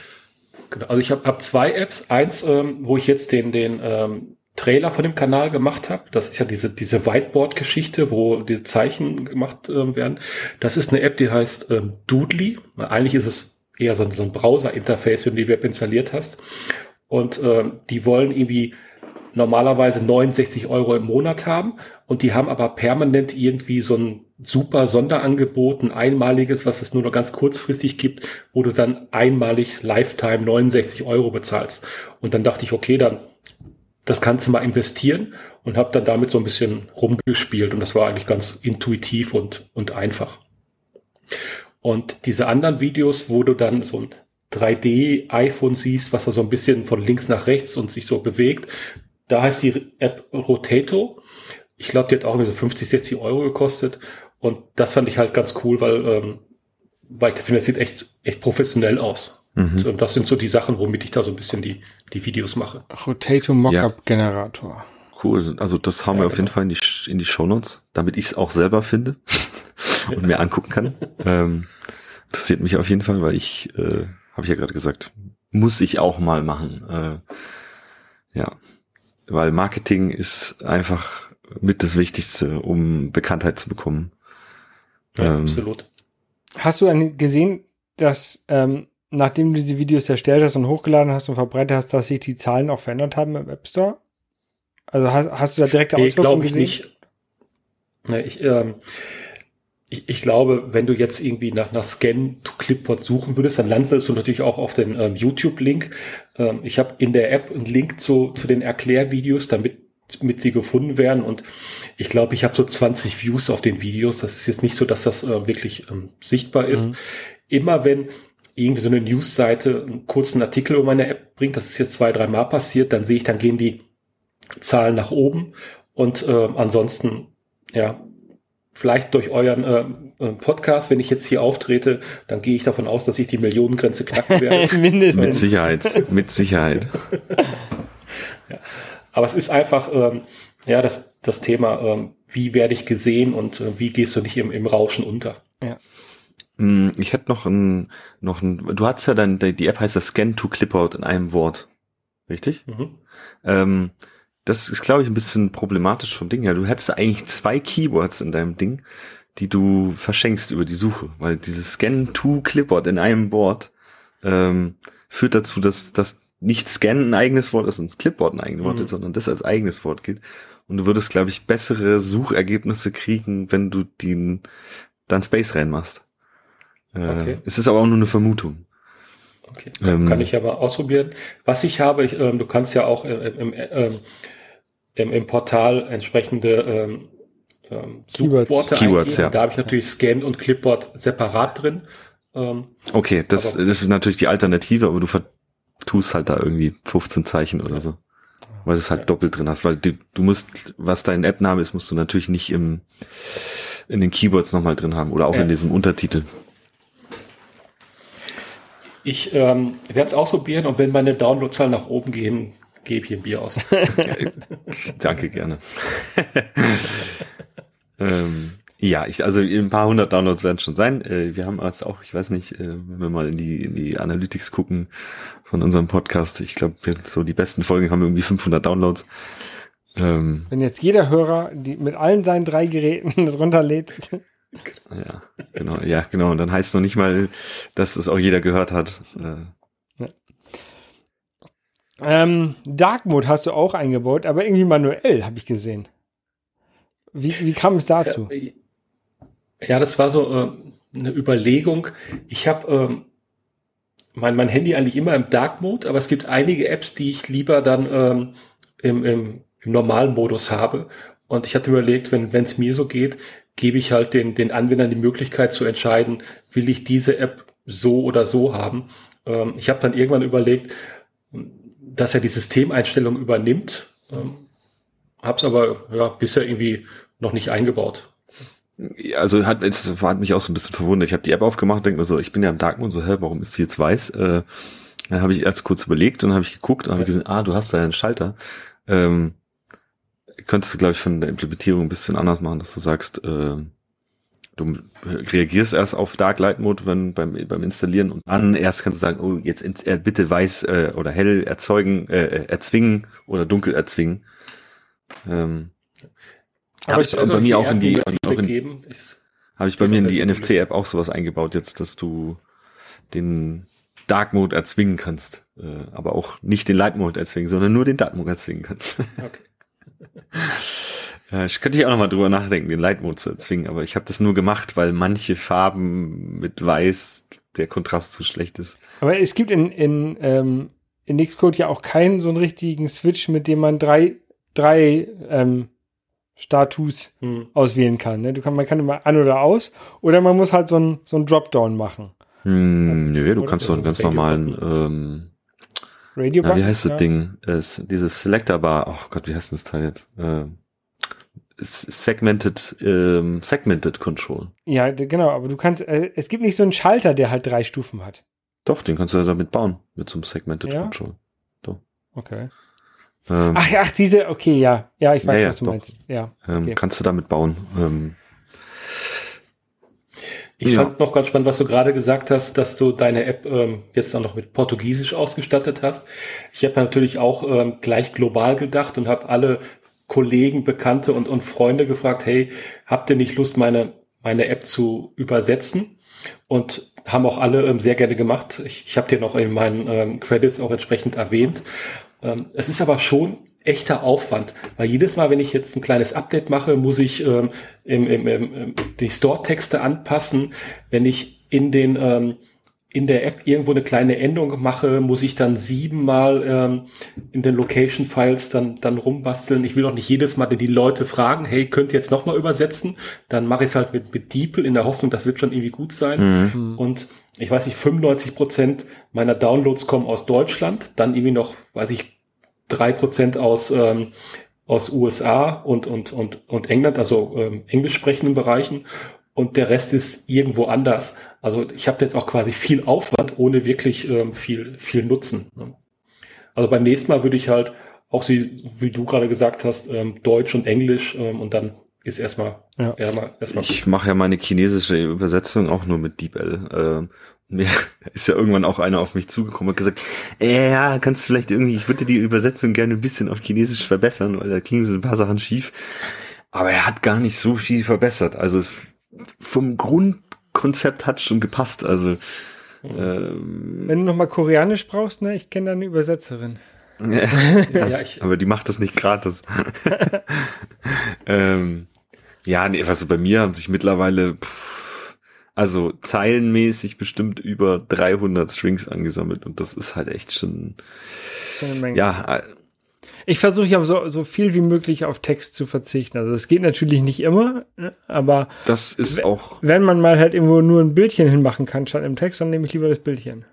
Genau, also ich habe hab zwei Apps. Eins, ähm, wo ich jetzt den, den ähm, Trailer von dem Kanal gemacht habe. Das ist ja diese, diese Whiteboard-Geschichte, wo diese Zeichen gemacht äh, werden. Das ist eine App, die heißt ähm, Doodly. Eigentlich ist es eher so, so ein Browser-Interface, wenn du die Web installiert hast. Und ähm, die wollen irgendwie normalerweise 69 Euro im Monat haben und die haben aber permanent irgendwie so ein super Sonderangebot, ein einmaliges, was es nur noch ganz kurzfristig gibt, wo du dann einmalig Lifetime 69 Euro bezahlst. Und dann dachte ich, okay, dann das kannst du mal investieren und habe dann damit so ein bisschen rumgespielt und das war eigentlich ganz intuitiv und, und einfach. Und diese anderen Videos, wo du dann so ein 3D-iPhone siehst, was da so ein bisschen von links nach rechts und sich so bewegt, da heißt die App Rotato. Ich glaube, die hat auch so 50, 60 Euro gekostet und das fand ich halt ganz cool, weil, ähm, weil ich finde, das sieht echt, echt professionell aus. Mhm. Und das sind so die Sachen, womit ich da so ein bisschen die, die Videos mache.
Rotato Mockup Generator. Ja.
Cool. Also das haben ja, wir auf genau. jeden Fall in die, in die Shownotes, damit ich es auch selber finde und mir angucken kann. ähm, interessiert mich auf jeden Fall, weil ich, äh, habe ich ja gerade gesagt, muss ich auch mal machen. Äh, ja, weil Marketing ist einfach mit das Wichtigste, um Bekanntheit zu bekommen.
Ja, ähm, absolut. Hast du gesehen, dass ähm, nachdem du die Videos erstellt hast und hochgeladen hast und verbreitet hast, dass sich die Zahlen auch verändert haben im App Store? Also hast, hast du da direkte
nee, Auswirkungen gesehen? Nicht. Nee, ich, ähm, ich, ich glaube, wenn du jetzt irgendwie nach, nach Scan to Clipboard suchen würdest, dann landest du natürlich auch auf den ähm, YouTube-Link. Ähm, ich habe in der App einen Link zu, zu den Erklärvideos, damit mit sie gefunden werden. Und ich glaube, ich habe so 20 Views auf den Videos. Das ist jetzt nicht so, dass das äh, wirklich ähm, sichtbar ist. Mhm. Immer wenn irgendwie so eine Newsseite einen kurzen Artikel um meine App bringt, das ist jetzt zwei, drei Mal passiert, dann sehe ich, dann gehen die Zahlen nach oben und äh, ansonsten, ja, vielleicht durch euren äh, äh, Podcast, wenn ich jetzt hier auftrete, dann gehe ich davon aus, dass ich die Millionengrenze knacken werde.
Mindestens. Mit Sicherheit, mit Sicherheit.
ja. Aber es ist einfach, ähm, ja, das, das Thema, ähm, wie werde ich gesehen und äh, wie gehst du nicht im, im Rauschen unter?
Ja.
Hm, ich hätte noch ein, noch ein, du hast ja dann, die App heißt ja Scan to Clipboard in einem Wort. Richtig? Mhm. Ähm, das ist, glaube ich, ein bisschen problematisch vom Ding her. Du hättest eigentlich zwei Keywords in deinem Ding, die du verschenkst über die Suche, weil dieses Scan to Clipboard in einem Wort ähm, führt dazu, dass, dass nicht Scan ein eigenes Wort ist und Clipboard ein eigenes Wort mhm. ist, sondern das als eigenes Wort geht. Und du würdest, glaube ich, bessere Suchergebnisse kriegen, wenn du den dann Space reinmachst. Äh, okay. Es ist aber auch nur eine Vermutung.
Okay, ähm, kann ich aber ausprobieren. Was ich habe, ich, ähm, du kannst ja auch im, im, ähm, im, im Portal entsprechende ähm, ähm, Suchworte
Keywords, ja.
Da habe ich natürlich Scan und Clipboard separat drin.
Ähm, okay, das, das ist natürlich die Alternative, aber du vertust halt da irgendwie 15 Zeichen oder so. Weil du es halt ja. doppelt drin hast, weil du, du musst, was dein App-Name ist, musst du natürlich nicht im, in den Keywords nochmal drin haben oder auch ja. in diesem Untertitel.
Ich ähm, werde es ausprobieren und wenn meine Downloadzahlen nach oben gehen, gebe ich ein Bier aus.
Danke, gerne. ähm, ja, ich, also ein paar hundert Downloads werden schon sein. Äh, wir haben jetzt auch, ich weiß nicht, äh, wenn wir mal in die, in die Analytics gucken von unserem Podcast, ich glaube, so die besten Folgen haben irgendwie 500 Downloads.
Ähm, wenn jetzt jeder Hörer die mit allen seinen drei Geräten das runterlädt.
Ja, genau, ja, genau. Und dann heißt es noch nicht mal, dass es auch jeder gehört hat. Äh, ja.
Ähm, Dark Mode hast du auch eingebaut, aber irgendwie manuell, habe ich gesehen. Wie, wie kam es dazu?
Ja, ja das war so äh, eine Überlegung. Ich habe ähm, mein, mein Handy eigentlich immer im Dark Mode, aber es gibt einige Apps, die ich lieber dann ähm, im, im, im normalen Modus habe. Und ich hatte überlegt, wenn es mir so geht, gebe ich halt den, den Anwendern die Möglichkeit zu entscheiden, will ich diese App so oder so haben. Ähm, ich habe dann irgendwann überlegt, dass er die Systemeinstellung übernimmt, ähm, habe es aber ja, bisher irgendwie noch nicht eingebaut.
Also hat es hat mich auch so ein bisschen verwundert. Ich habe die App aufgemacht, denke mir so, ich bin ja im Darkmoon, so, hä, warum ist sie jetzt weiß? Äh, dann habe ich erst kurz überlegt und habe ich geguckt und habe ja. gesehen, ah, du hast da einen Schalter. Ähm, könntest du, glaube ich, von der Implementierung ein bisschen anders machen, dass du sagst, äh, du reagierst erst auf Dark Light Mode, wenn beim, beim Installieren und an erst kannst du sagen, oh, jetzt äh, bitte weiß äh, oder hell erzeugen, äh, äh erzwingen oder dunkel erzwingen. Ähm, habe ich bei mir auch in die, auch in, habe ich bei mir in die NFC-App auch sowas eingebaut jetzt, dass du den Dark Mode erzwingen kannst, äh, aber auch nicht den Light Mode erzwingen, sondern nur den Dark Mode erzwingen kannst. Okay. Ich könnte hier auch nochmal drüber nachdenken, den Light Mode zu erzwingen, aber ich habe das nur gemacht, weil manche Farben mit Weiß der Kontrast zu schlecht ist.
Aber es gibt in, in, ähm, in Xcode ja auch keinen so einen richtigen Switch, mit dem man drei, drei ähm, Status hm. auswählen kann. Ne? Du kann. Man kann immer an oder aus oder man muss halt so ein, so ein Dropdown machen.
Hm, also, nö, du kannst so einen ganz normalen ähm, Radio ja, Wie heißt das ja. Ding? Es, dieses Selector Bar, oh Gott, wie heißt das Teil jetzt? Äh, segmented, ähm, segmented Control.
Ja, genau, aber du kannst, äh, es gibt nicht so einen Schalter, der halt drei Stufen hat.
Doch, den kannst du damit bauen, mit so einem Segmented ja? Control. Doch.
Okay. Ähm, ach, ach, diese, okay, ja, ja, ich weiß, ja, was du doch. meinst. Ja.
Ähm, okay. Kannst du damit bauen.
Ich ja. fand noch ganz spannend, was du gerade gesagt hast, dass du deine App ähm, jetzt auch noch mit Portugiesisch ausgestattet hast. Ich habe natürlich auch ähm, gleich global gedacht und habe alle Kollegen, Bekannte und, und Freunde gefragt, hey, habt ihr nicht Lust, meine, meine App zu übersetzen? Und haben auch alle ähm, sehr gerne gemacht. Ich, ich habe dir noch in meinen ähm, Credits auch entsprechend erwähnt. Ähm, es ist aber schon echter Aufwand, weil jedes Mal, wenn ich jetzt ein kleines Update mache, muss ich ähm, im, im, im, die Store-Texte anpassen. Wenn ich in den ähm, in der App irgendwo eine kleine Änderung mache, muss ich dann siebenmal ähm, in den Location-Files dann, dann rumbasteln. Ich will auch nicht jedes Mal die Leute fragen, hey, könnt ihr jetzt nochmal übersetzen? Dann mache ich es halt mit, mit DeepL in der Hoffnung, das wird schon irgendwie gut sein. Mhm. Und ich weiß nicht, 95 Prozent meiner Downloads kommen aus Deutschland, dann irgendwie noch, weiß ich, drei Prozent aus, ähm, aus USA und, und, und, und England, also ähm, englisch sprechenden Bereichen und der Rest ist irgendwo anders. Also ich habe jetzt auch quasi viel Aufwand, ohne wirklich ähm, viel, viel Nutzen. Ne? Also beim nächsten Mal würde ich halt auch, wie, wie du gerade gesagt hast, ähm, Deutsch und Englisch ähm, und dann ist erstmal,
ja. erstmal, erstmal Ich mache ja meine chinesische Übersetzung auch nur mit DeepL. Ähm, mir ist ja irgendwann auch einer auf mich zugekommen und gesagt, äh, ja, kannst du vielleicht irgendwie, ich würde die Übersetzung gerne ein bisschen auf Chinesisch verbessern, weil da klingen so ein paar Sachen schief. Aber er hat gar nicht so viel verbessert. Also es vom Grundkonzept hat schon gepasst. Also
ähm, wenn du noch mal Koreanisch brauchst, ne, ich kenne da eine Übersetzerin.
ja, ich, aber die macht das nicht gratis. ähm, ja, nee, also bei mir haben sich mittlerweile, pff, also zeilenmäßig bestimmt über 300 Strings angesammelt und das ist halt echt schon, schon ja. Äh,
ich versuche ja so, so viel wie möglich auf Text zu verzichten. Also das geht natürlich nicht immer, ne, aber
das ist auch.
Wenn man mal halt irgendwo nur ein Bildchen hinmachen kann statt im Text, dann nehme ich lieber das Bildchen.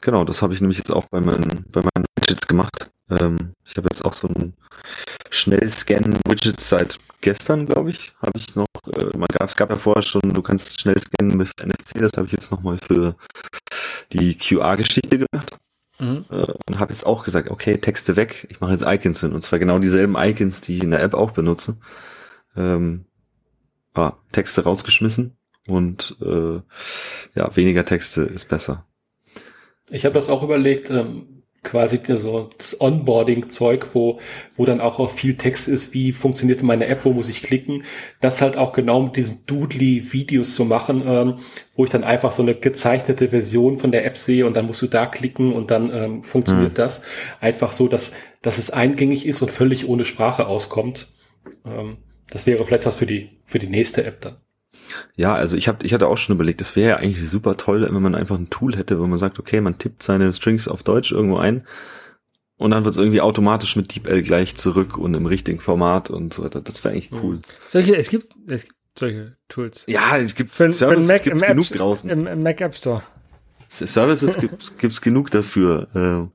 Genau, das habe ich nämlich jetzt auch bei meinen, bei meinen Widgets gemacht. Ähm, ich habe jetzt auch so ein Schnellscan-Widget seit gestern, glaube ich, habe ich noch, äh, man gab, es gab ja vorher schon, du kannst schnell scannen mit NFC, das habe ich jetzt nochmal für die QR-Geschichte gemacht. Mhm. Äh, und habe jetzt auch gesagt, okay, Texte weg, ich mache jetzt Icons hin. Und zwar genau dieselben Icons, die ich in der App auch benutze. Ähm, ah, Texte rausgeschmissen und äh, ja, weniger Texte ist besser.
Ich habe das auch überlegt, ähm, quasi so das Onboarding-Zeug, wo, wo dann auch viel Text ist, wie funktioniert meine App, wo muss ich klicken, das halt auch genau mit diesen Doodly-Videos zu machen, ähm, wo ich dann einfach so eine gezeichnete Version von der App sehe und dann musst du da klicken und dann ähm, funktioniert mhm. das. Einfach so, dass, dass es eingängig ist und völlig ohne Sprache auskommt. Ähm, das wäre vielleicht was für die, für die nächste App dann.
Ja, also ich hab, ich hatte auch schon überlegt, das wäre ja eigentlich super toll, wenn man einfach ein Tool hätte, wo man sagt, okay, man tippt seine Strings auf Deutsch irgendwo ein und dann wird es irgendwie automatisch mit DeepL gleich zurück und im richtigen Format und so weiter. Das wäre eigentlich cool.
Solche, es gibt, es gibt solche Tools.
Ja, es gibt für, Services
Mac, gibt's
genug App, draußen.
Im, Im, Mac App Store.
Services gibt gibt's genug dafür. Äh,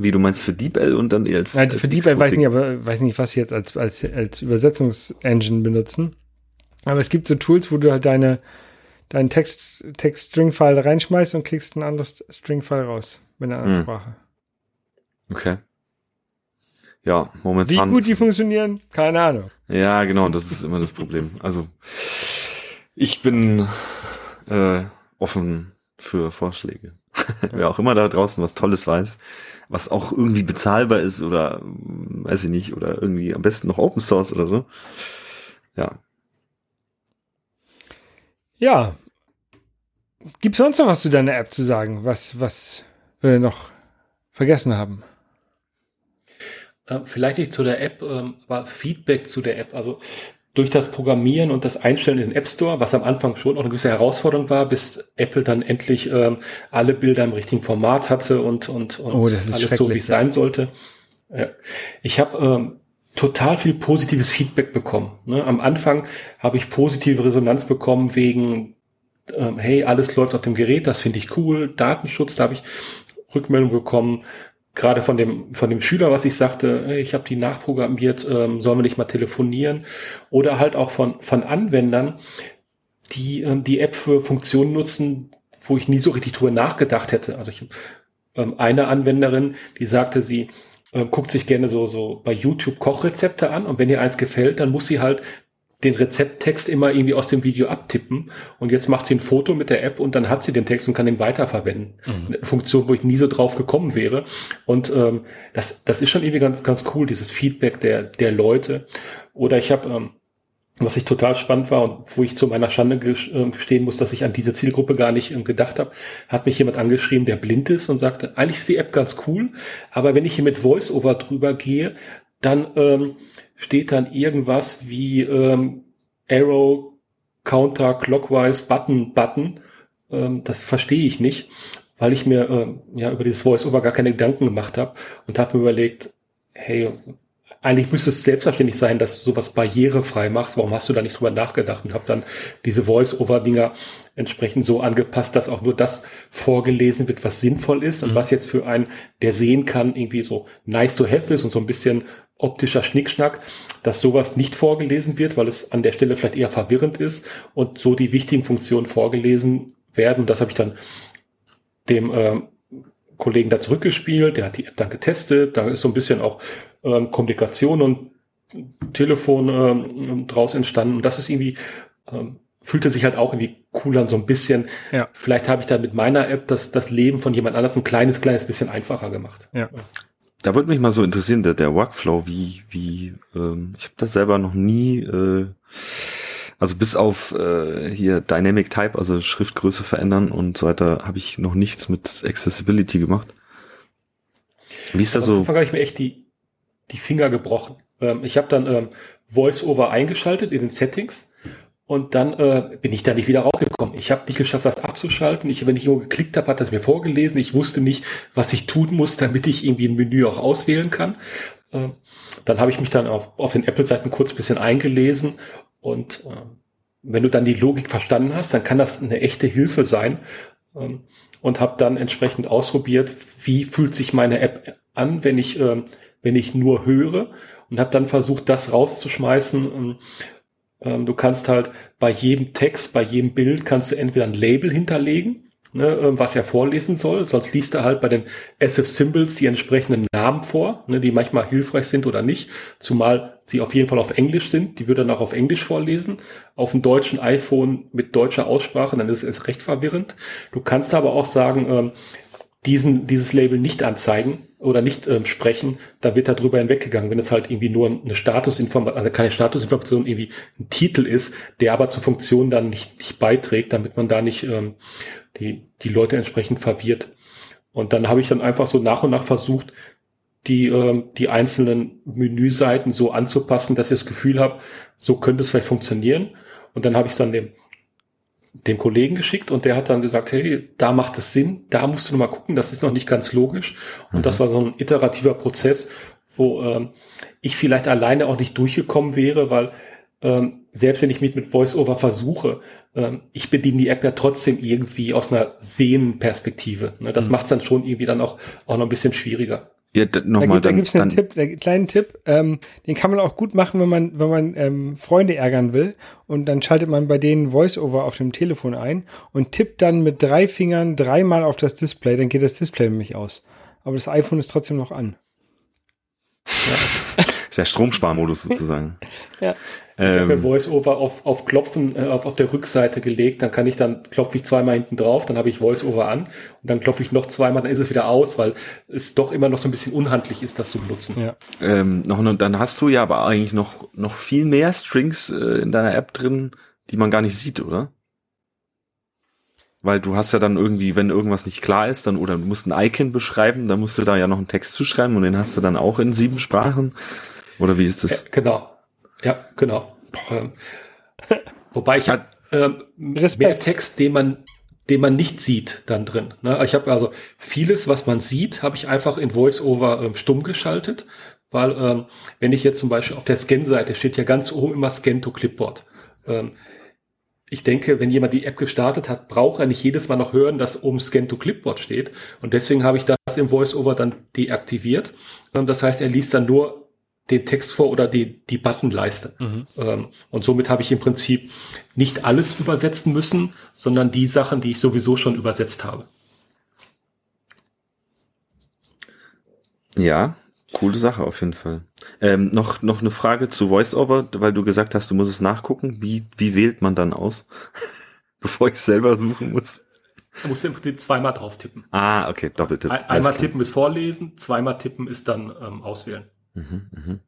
wie du meinst für DeepL und dann als,
Nein, für DeepL weiß ich nicht, aber weiß nicht, was sie jetzt als, als, als Übersetzungsengine benutzen. Aber es gibt so Tools, wo du halt deine, deinen Text, Text-String-File reinschmeißt und kriegst ein anderes String-File raus mit einer anderen hm. Sprache.
Okay. Ja, momentan.
Wie gut die funktionieren, keine Ahnung.
Ja, genau, das ist immer das Problem. Also, ich bin äh, offen für Vorschläge. Wer auch immer da draußen was Tolles weiß, was auch irgendwie bezahlbar ist oder weiß ich nicht, oder irgendwie am besten noch Open Source oder so. Ja,
ja. Gibt es sonst noch was zu deiner App zu sagen, was, was wir noch vergessen haben?
Ähm, vielleicht nicht zu der App, ähm, aber Feedback zu der App. Also durch das Programmieren und das Einstellen in den App Store, was am Anfang schon auch eine gewisse Herausforderung war, bis Apple dann endlich ähm, alle Bilder im richtigen Format hatte und, und, und
oh, alles
so, wie es sein sollte. Ja. Ich habe ähm, total viel positives Feedback bekommen. Ne? Am Anfang habe ich positive Resonanz bekommen wegen, ähm, hey, alles läuft auf dem Gerät, das finde ich cool, Datenschutz, da habe ich Rückmeldung bekommen, gerade von dem von dem Schüler, was ich sagte, hey, ich habe die nachprogrammiert, ähm, sollen wir nicht mal telefonieren? Oder halt auch von von Anwendern, die ähm, die App für Funktionen nutzen, wo ich nie so richtig drüber nachgedacht hätte. Also ich ähm, eine Anwenderin, die sagte, sie äh, guckt sich gerne so, so bei YouTube Kochrezepte an und wenn ihr eins gefällt, dann muss sie halt den Rezepttext immer irgendwie aus dem Video abtippen und jetzt macht sie ein Foto mit der App und dann hat sie den Text und kann den weiterverwenden. Mhm. Eine Funktion, wo ich nie so drauf gekommen wäre. Und ähm, das, das ist schon irgendwie ganz, ganz cool, dieses Feedback der, der Leute. Oder ich habe ähm, was ich total spannend war und wo ich zu meiner Schande äh, gestehen muss, dass ich an diese Zielgruppe gar nicht ähm, gedacht habe, hat mich jemand angeschrieben, der blind ist und sagte, eigentlich ist die App ganz cool, aber wenn ich hier mit VoiceOver drüber gehe, dann ähm, steht dann irgendwas wie ähm, Arrow, Counter, Clockwise, Button, Button. Ähm, das verstehe ich nicht, weil ich mir ähm, ja über dieses VoiceOver gar keine Gedanken gemacht habe und habe mir überlegt, hey, eigentlich müsste es selbstverständlich sein, dass du sowas barrierefrei machst. Warum hast du da nicht drüber nachgedacht? Und habe dann diese Voice-Over-Dinger entsprechend so angepasst, dass auch nur das vorgelesen wird, was sinnvoll ist und mhm. was jetzt für einen, der sehen kann, irgendwie so nice to have ist und so ein bisschen optischer Schnickschnack, dass sowas nicht vorgelesen wird, weil es an der Stelle vielleicht eher verwirrend ist und so die wichtigen Funktionen vorgelesen werden. Das habe ich dann dem äh, Kollegen da zurückgespielt, der hat die App dann getestet, da ist so ein bisschen auch ähm, Kommunikation und Telefon ähm, draus entstanden. Und das ist irgendwie, ähm, fühlte sich halt auch irgendwie cool an, so ein bisschen. Ja. Vielleicht habe ich da mit meiner App das, das Leben von jemand anders ein kleines, kleines bisschen einfacher gemacht.
Ja. Da würde mich mal so interessieren, der, der Workflow, wie, wie, ähm, ich habe das selber noch nie, äh, also bis auf äh, hier Dynamic Type, also Schriftgröße verändern und so weiter, habe ich noch nichts mit Accessibility gemacht.
Wie ist das so? Am Anfang habe ich mir echt die, die Finger gebrochen. Ähm, ich habe dann ähm, VoiceOver eingeschaltet in den Settings und dann äh, bin ich da nicht wieder rausgekommen. Ich habe nicht geschafft, das abzuschalten. Ich, wenn ich irgendwo geklickt habe, hat das mir vorgelesen. Ich wusste nicht, was ich tun muss, damit ich irgendwie ein Menü auch auswählen kann. Äh, dann habe ich mich dann auf, auf den Apple-Seiten kurz bisschen eingelesen und äh, wenn du dann die Logik verstanden hast, dann kann das eine echte Hilfe sein. Ähm, und habe dann entsprechend ausprobiert, wie fühlt sich meine App an, wenn ich, äh, wenn ich nur höre und habe dann versucht, das rauszuschmeißen. Ähm, du kannst halt bei jedem Text, bei jedem Bild kannst du entweder ein Label hinterlegen, ne, äh, was er vorlesen soll, sonst liest er halt bei den SF Symbols die entsprechenden Namen vor, ne, die manchmal hilfreich sind oder nicht, zumal sie auf jeden Fall auf Englisch sind, die würde dann auch auf Englisch vorlesen, auf dem deutschen iPhone mit deutscher Aussprache, dann ist es recht verwirrend. Du kannst aber auch sagen, ähm, diesen, dieses Label nicht anzeigen oder nicht ähm, sprechen, dann wird darüber hinweggegangen. Wenn es halt irgendwie nur eine Statusinformation, also keine Statusinformation irgendwie ein Titel ist, der aber zur Funktion dann nicht, nicht beiträgt, damit man da nicht ähm, die, die Leute entsprechend verwirrt. Und dann habe ich dann einfach so nach und nach versucht, die, ähm, die einzelnen Menüseiten so anzupassen, dass ich das Gefühl habe, so könnte es vielleicht funktionieren. Und dann habe ich es dann dem dem Kollegen geschickt und der hat dann gesagt, hey, da macht es Sinn, da musst du noch mal gucken, das ist noch nicht ganz logisch. Und mhm. das war so ein iterativer Prozess, wo ähm, ich vielleicht alleine auch nicht durchgekommen wäre, weil ähm, selbst wenn ich mich mit VoiceOver versuche, ähm, ich bediene die App ja trotzdem irgendwie aus einer Sehenperspektive. Ne? Das mhm. macht es dann schon irgendwie dann auch, auch noch ein bisschen schwieriger.
Ja, nochmal, da gibt es einen Tipp, einen kleinen Tipp, ähm, den kann man auch gut machen, wenn man, wenn man ähm, Freunde ärgern will. Und dann schaltet man bei denen Voice-Over auf dem Telefon ein und tippt dann mit drei Fingern dreimal auf das Display, dann geht das Display nämlich aus. Aber das iPhone ist trotzdem noch an.
Ja. der Stromsparmodus sozusagen.
ja. Ich ähm, habe VoiceOver auf, auf Klopfen äh, auf, auf der Rückseite gelegt, dann kann ich dann klopfe ich zweimal hinten drauf, dann habe ich VoiceOver an und dann klopfe ich noch zweimal, dann ist es wieder aus, weil es doch immer noch so ein bisschen unhandlich ist, das zu benutzen.
Ja. Ähm, noch, und dann hast du ja aber eigentlich noch noch viel mehr Strings äh, in deiner App drin, die man gar nicht sieht, oder? Weil du hast ja dann irgendwie, wenn irgendwas nicht klar ist, dann oder du musst ein Icon beschreiben, dann musst du da ja noch einen Text zuschreiben und den hast du dann auch in sieben Sprachen. Oder wie ist das?
Ja, genau. Ja, genau. Ähm, wobei ich habe ähm, mehr Text, den man den man nicht sieht, dann drin. Ne? Ich habe also vieles, was man sieht, habe ich einfach in VoiceOver ähm, stumm geschaltet, weil ähm, wenn ich jetzt zum Beispiel auf der Scan-Seite steht ja ganz oben immer Scan to Clipboard. Ähm, ich denke, wenn jemand die App gestartet hat, braucht er nicht jedes Mal noch hören, dass oben Scan to Clipboard steht. Und deswegen habe ich das im VoiceOver dann deaktiviert. Ähm, das heißt, er liest dann nur den Text vor oder die, die Buttonleiste. Mhm. Ähm, und somit habe ich im Prinzip nicht alles übersetzen müssen, sondern die Sachen, die ich sowieso schon übersetzt habe.
Ja, coole Sache auf jeden Fall. Ähm, noch, noch eine Frage zu VoiceOver, weil du gesagt hast, du musst es nachgucken. Wie, wie wählt man dann aus? Bevor ich selber suchen muss.
Da musst du im Prinzip zweimal drauf tippen.
Ah, okay, Doppeltipp.
Ein, einmal tippen ist vorlesen, zweimal tippen ist dann ähm, auswählen. Mhm, mhm.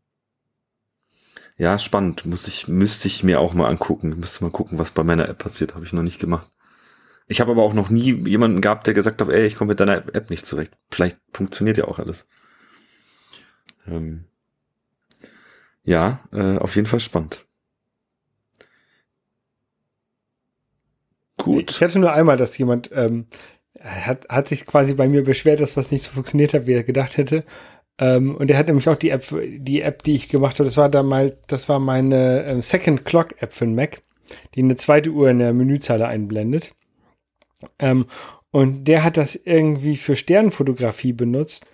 Ja, spannend. Muss ich, müsste ich mir auch mal angucken. Müsste mal gucken, was bei meiner App passiert. Habe ich noch nicht gemacht. Ich habe aber auch noch nie jemanden gehabt, der gesagt hat, ey, ich komme mit deiner App nicht zurecht. Vielleicht funktioniert ja auch alles. Ähm, ja, äh, auf jeden Fall spannend.
Gut. Ich hatte nur einmal, dass jemand ähm, hat, hat sich quasi bei mir beschwert, dass was nicht so funktioniert hat, wie er gedacht hätte. Ähm, und er hat nämlich auch die App, die App, die ich gemacht habe, das war da mal, das war meine ähm, Second Clock App für den Mac, die eine zweite Uhr in der Menüzeile einblendet. Ähm, und der hat das irgendwie für Sternfotografie benutzt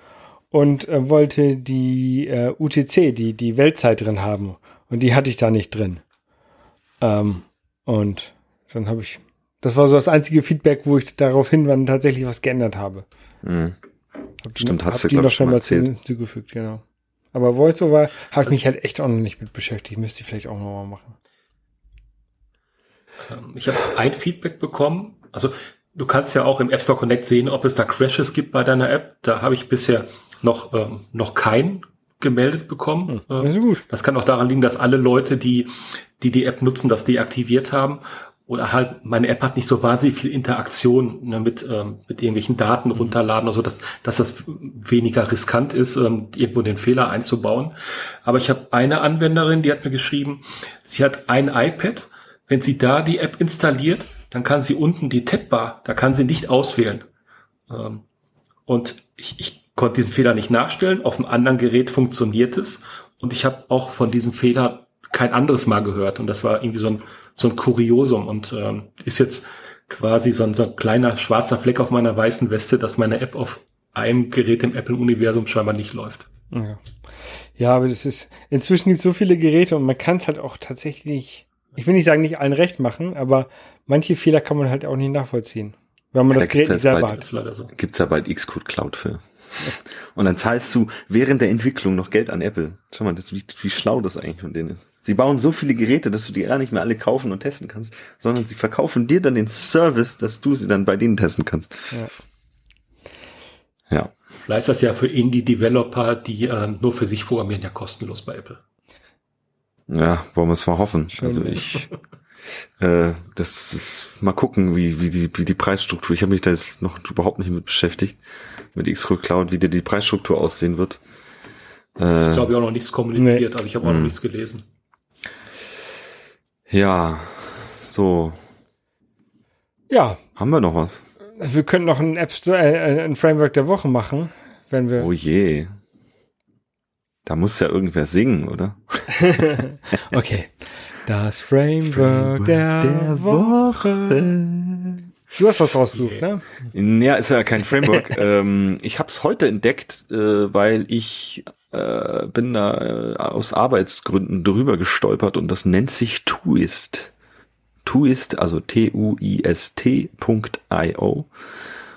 und äh, wollte die äh, UTC, die, die Weltzeit drin haben. Und die hatte ich da nicht drin. Ähm, und dann habe ich, das war so das einzige Feedback, wo ich daraufhin tatsächlich was geändert habe. Mhm.
Hab Stimmt, hast du, glaube ich, schon mal erzählt.
Zugefügt, genau. Aber VoiceOver habe ich mich halt echt auch noch nicht mit beschäftigt. Müsste ich vielleicht auch noch mal machen.
Ähm, ich habe ein Feedback bekommen. Also du kannst ja auch im App Store Connect sehen, ob es da Crashes gibt bei deiner App. Da habe ich bisher noch, ähm, noch keinen gemeldet bekommen.
Hm, das, ist gut.
das kann auch daran liegen, dass alle Leute, die, die die App nutzen, das deaktiviert haben. Oder halt, meine App hat nicht so wahnsinnig viel Interaktion ne, mit, ähm, mit irgendwelchen Daten mhm. runterladen oder so, dass, dass das weniger riskant ist, ähm, irgendwo den Fehler einzubauen. Aber ich habe eine Anwenderin, die hat mir geschrieben, sie hat ein iPad. Wenn sie da die App installiert, dann kann sie unten die Tabbar, da kann sie nicht auswählen. Ähm, und ich, ich konnte diesen Fehler nicht nachstellen. Auf einem anderen Gerät funktioniert es. Und ich habe auch von diesem Fehler kein anderes Mal gehört. Und das war irgendwie so ein, so ein Kuriosum und ähm, ist jetzt quasi so ein, so ein kleiner schwarzer Fleck auf meiner weißen Weste, dass meine App auf einem Gerät im Apple-Universum scheinbar nicht läuft.
Ja. ja, aber das ist, inzwischen gibt es so viele Geräte und man kann es halt auch tatsächlich, ich will nicht sagen, nicht allen recht machen, aber manche Fehler kann man halt auch nicht nachvollziehen, wenn man ja, das Gerät nicht selber bald,
hat. So. Gibt's ja bald Xcode Cloud für. Und dann zahlst du während der Entwicklung noch Geld an Apple. Schau mal, das, wie, wie schlau das eigentlich von denen ist. Sie bauen so viele Geräte, dass du die gar nicht mehr alle kaufen und testen kannst, sondern sie verkaufen dir dann den Service, dass du sie dann bei denen testen kannst. Ja.
ja. Vielleicht ist das ja für Indie-Developer, die äh, nur für sich programmieren, ja kostenlos bei Apple.
Ja, wollen wir es mal hoffen. Schön. Also ich, äh, das ist, mal gucken, wie, wie, die, wie die Preisstruktur, ich habe mich da jetzt noch überhaupt nicht mit beschäftigt mit Xcode Cloud, wie dir die Preisstruktur aussehen wird.
Das ist, äh, glaube ich, auch noch nichts kommuniziert, nee. also ich habe auch noch hm. nichts gelesen.
Ja, so.
Ja.
Haben wir noch was?
Wir können noch ein App Store, äh, ein Framework der Woche machen, wenn wir.
Oh je. Da muss ja irgendwer singen, oder?
okay. Das Framework, Framework der, der, Woche. Du hast was rausgesucht, ne?
Ja, ist ja kein Framework. ähm, ich habe es heute entdeckt, äh, weil ich äh, bin da äh, aus Arbeitsgründen drüber gestolpert und das nennt sich Twist. Twist, also T-U-I-S-T.io.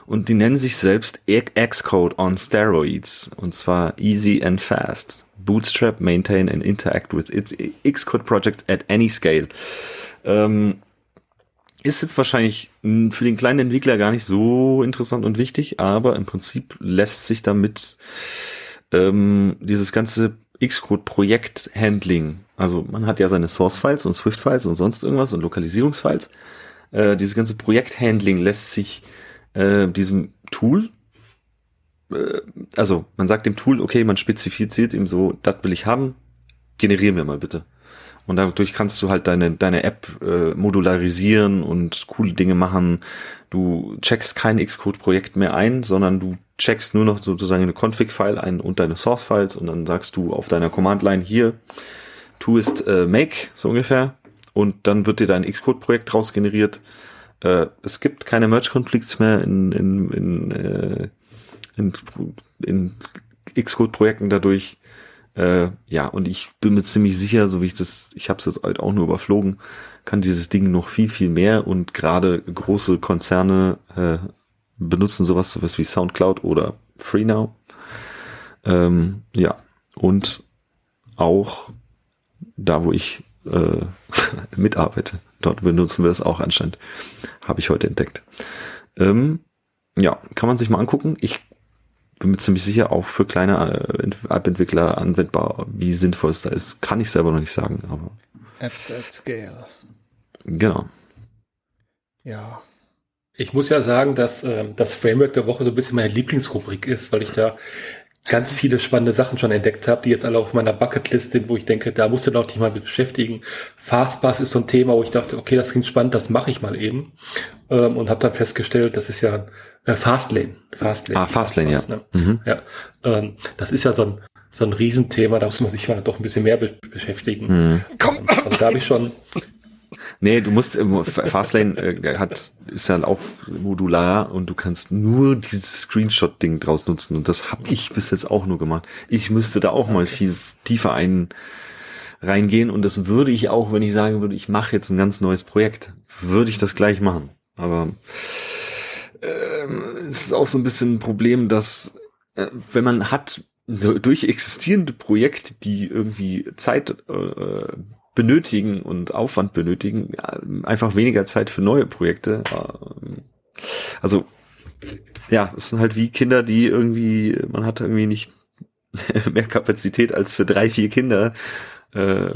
Und die nennen sich selbst Xcode on Steroids. Und zwar easy and fast. Bootstrap, maintain and interact with its Xcode project at any scale. Ähm, ist jetzt wahrscheinlich für den kleinen Entwickler gar nicht so interessant und wichtig, aber im Prinzip lässt sich damit ähm, dieses ganze Xcode-Projekt-Handling, also man hat ja seine Source-Files und Swift-Files und sonst irgendwas und Lokalisierungsfiles, äh, dieses ganze Projekt-Handling lässt sich äh, diesem Tool, äh, also man sagt dem Tool, okay, man spezifiziert ihm so, das will ich haben, generieren wir mal bitte. Und dadurch kannst du halt deine, deine App äh, modularisieren und coole Dinge machen. Du checkst kein Xcode-Projekt mehr ein, sondern du checkst nur noch sozusagen eine Config-File ein und deine Source-Files und dann sagst du auf deiner Command-Line hier, tu ist äh, make, so ungefähr. Und dann wird dir dein Xcode-Projekt draus generiert. Äh, es gibt keine Merge-Conflicts mehr in, in, in, äh, in, in Xcode-Projekten dadurch. Äh, ja, und ich bin mir ziemlich sicher, so wie ich das, ich habe es jetzt halt auch nur überflogen, kann dieses Ding noch viel, viel mehr und gerade große Konzerne äh, benutzen sowas, sowas wie SoundCloud oder FreeNow. Ähm, ja, und auch da, wo ich äh, mitarbeite, dort benutzen wir es auch anscheinend. Habe ich heute entdeckt. Ähm, ja, kann man sich mal angucken. Ich bin mir ziemlich sicher, auch für kleine äh, App-Entwickler anwendbar, wie sinnvoll es da ist. Kann ich selber noch nicht sagen, aber.
Apps at Scale.
Genau.
Ja.
Ich muss ja sagen, dass äh, das Framework der Woche so ein bisschen meine Lieblingsrubrik ist, weil ich da ganz viele spannende Sachen schon entdeckt habe, die jetzt alle auf meiner Bucketlist sind, wo ich denke, da musst du noch mal mit beschäftigen. Fastpass ist so ein Thema, wo ich dachte, okay, das klingt spannend, das mache ich mal eben. Ähm, und habe dann festgestellt, das ist ja äh, Fastlane.
Fastlane. Ah, Fastlane, ja. Ne?
Mhm. Ja. Ähm, das ist ja so ein, so ein Riesenthema, da muss man sich mal doch ein bisschen mehr be beschäftigen. Mhm. Komm. Also da habe ich schon,
Nee, du musst, äh, Fastlane äh, hat, ist ja auch modular und du kannst nur dieses Screenshot-Ding draus nutzen und das habe ich bis jetzt auch nur gemacht. Ich müsste da auch okay. mal viel tiefer ein reingehen und das würde ich auch, wenn ich sagen würde, ich mache jetzt ein ganz neues Projekt, würde ich das gleich machen. Aber ähm, es ist auch so ein bisschen ein Problem, dass äh, wenn man hat durch existierende Projekte, die irgendwie Zeit äh, benötigen und Aufwand benötigen, einfach weniger Zeit für neue Projekte. Ähm, also ja, es sind halt wie Kinder, die irgendwie, man hat irgendwie nicht mehr Kapazität als für drei, vier Kinder. Äh,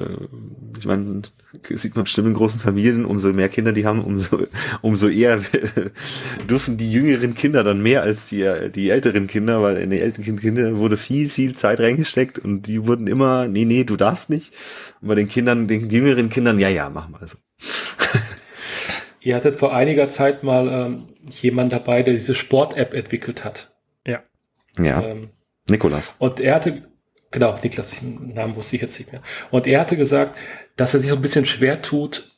ich meine, sieht man bestimmt in großen Familien, umso mehr Kinder die haben, umso, umso eher dürfen die jüngeren Kinder dann mehr als die, die älteren Kinder, weil in die älteren Kinder wurde viel, viel Zeit reingesteckt und die wurden immer, nee, nee, du darfst nicht. Und bei den Kindern, den jüngeren Kindern, ja, ja, mach mal so.
Ihr hattet vor einiger Zeit mal ähm, jemand dabei, der diese Sport-App entwickelt hat.
Ja.
Ja. Ähm, Nikolas.
Und er hatte, genau, Niklas, den Namen wusste ich jetzt nicht mehr. Und er hatte gesagt, dass er sich ein bisschen schwer tut,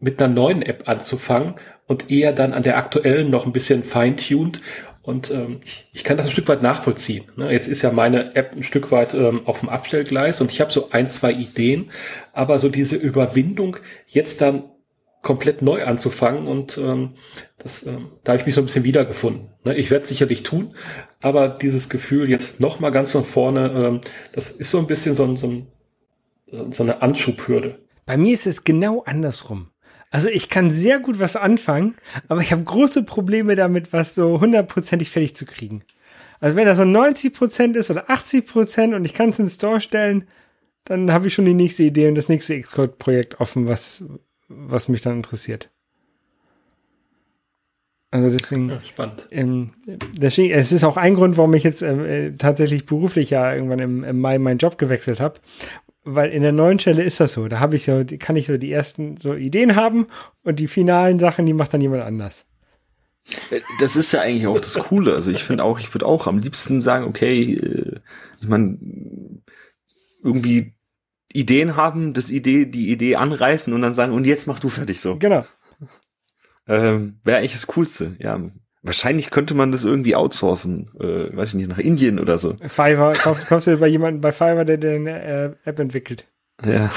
mit einer neuen App anzufangen und eher dann an der aktuellen noch ein bisschen feintuned. Und ähm, ich, ich kann das ein Stück weit nachvollziehen. Ne? Jetzt ist ja meine App ein Stück weit ähm, auf dem Abstellgleis und ich habe so ein, zwei Ideen, aber so diese Überwindung, jetzt dann komplett neu anzufangen und ähm, das, ähm, da habe ich mich so ein bisschen wiedergefunden. Ne? Ich werde sicherlich tun, aber dieses Gefühl jetzt noch mal ganz von vorne, ähm, das ist so ein bisschen so, ein, so, ein, so eine Anschubhürde.
Bei mir ist es genau andersrum. Also ich kann sehr gut was anfangen, aber ich habe große Probleme damit, was so hundertprozentig fertig zu kriegen. Also wenn das so 90 Prozent ist oder 80 Prozent und ich kann es in den Store stellen, dann habe ich schon die nächste Idee und das nächste Xcode-Projekt offen, was, was mich dann interessiert. Also deswegen. Ja,
spannend.
Ähm, deswegen, es ist auch ein Grund, warum ich jetzt äh, tatsächlich beruflich ja irgendwann im, im Mai meinen Job gewechselt habe. Weil in der neuen Stelle ist das so. Da habe ich so, kann ich so die ersten so Ideen haben und die finalen Sachen, die macht dann jemand anders.
Äh, das ist ja eigentlich auch das Coole. Also ich finde auch, ich würde auch am liebsten sagen, okay, äh, ich meine, irgendwie Ideen haben, das Idee, die Idee anreißen und dann sagen, und jetzt mach du fertig so.
Genau.
Ähm, Wäre eigentlich das Coolste, ja. Wahrscheinlich könnte man das irgendwie outsourcen, äh, weiß ich nicht, nach Indien oder so.
Fiverr, kaufst, kaufst du bei jemandem bei Fiverr, der eine äh, App entwickelt.
Ja.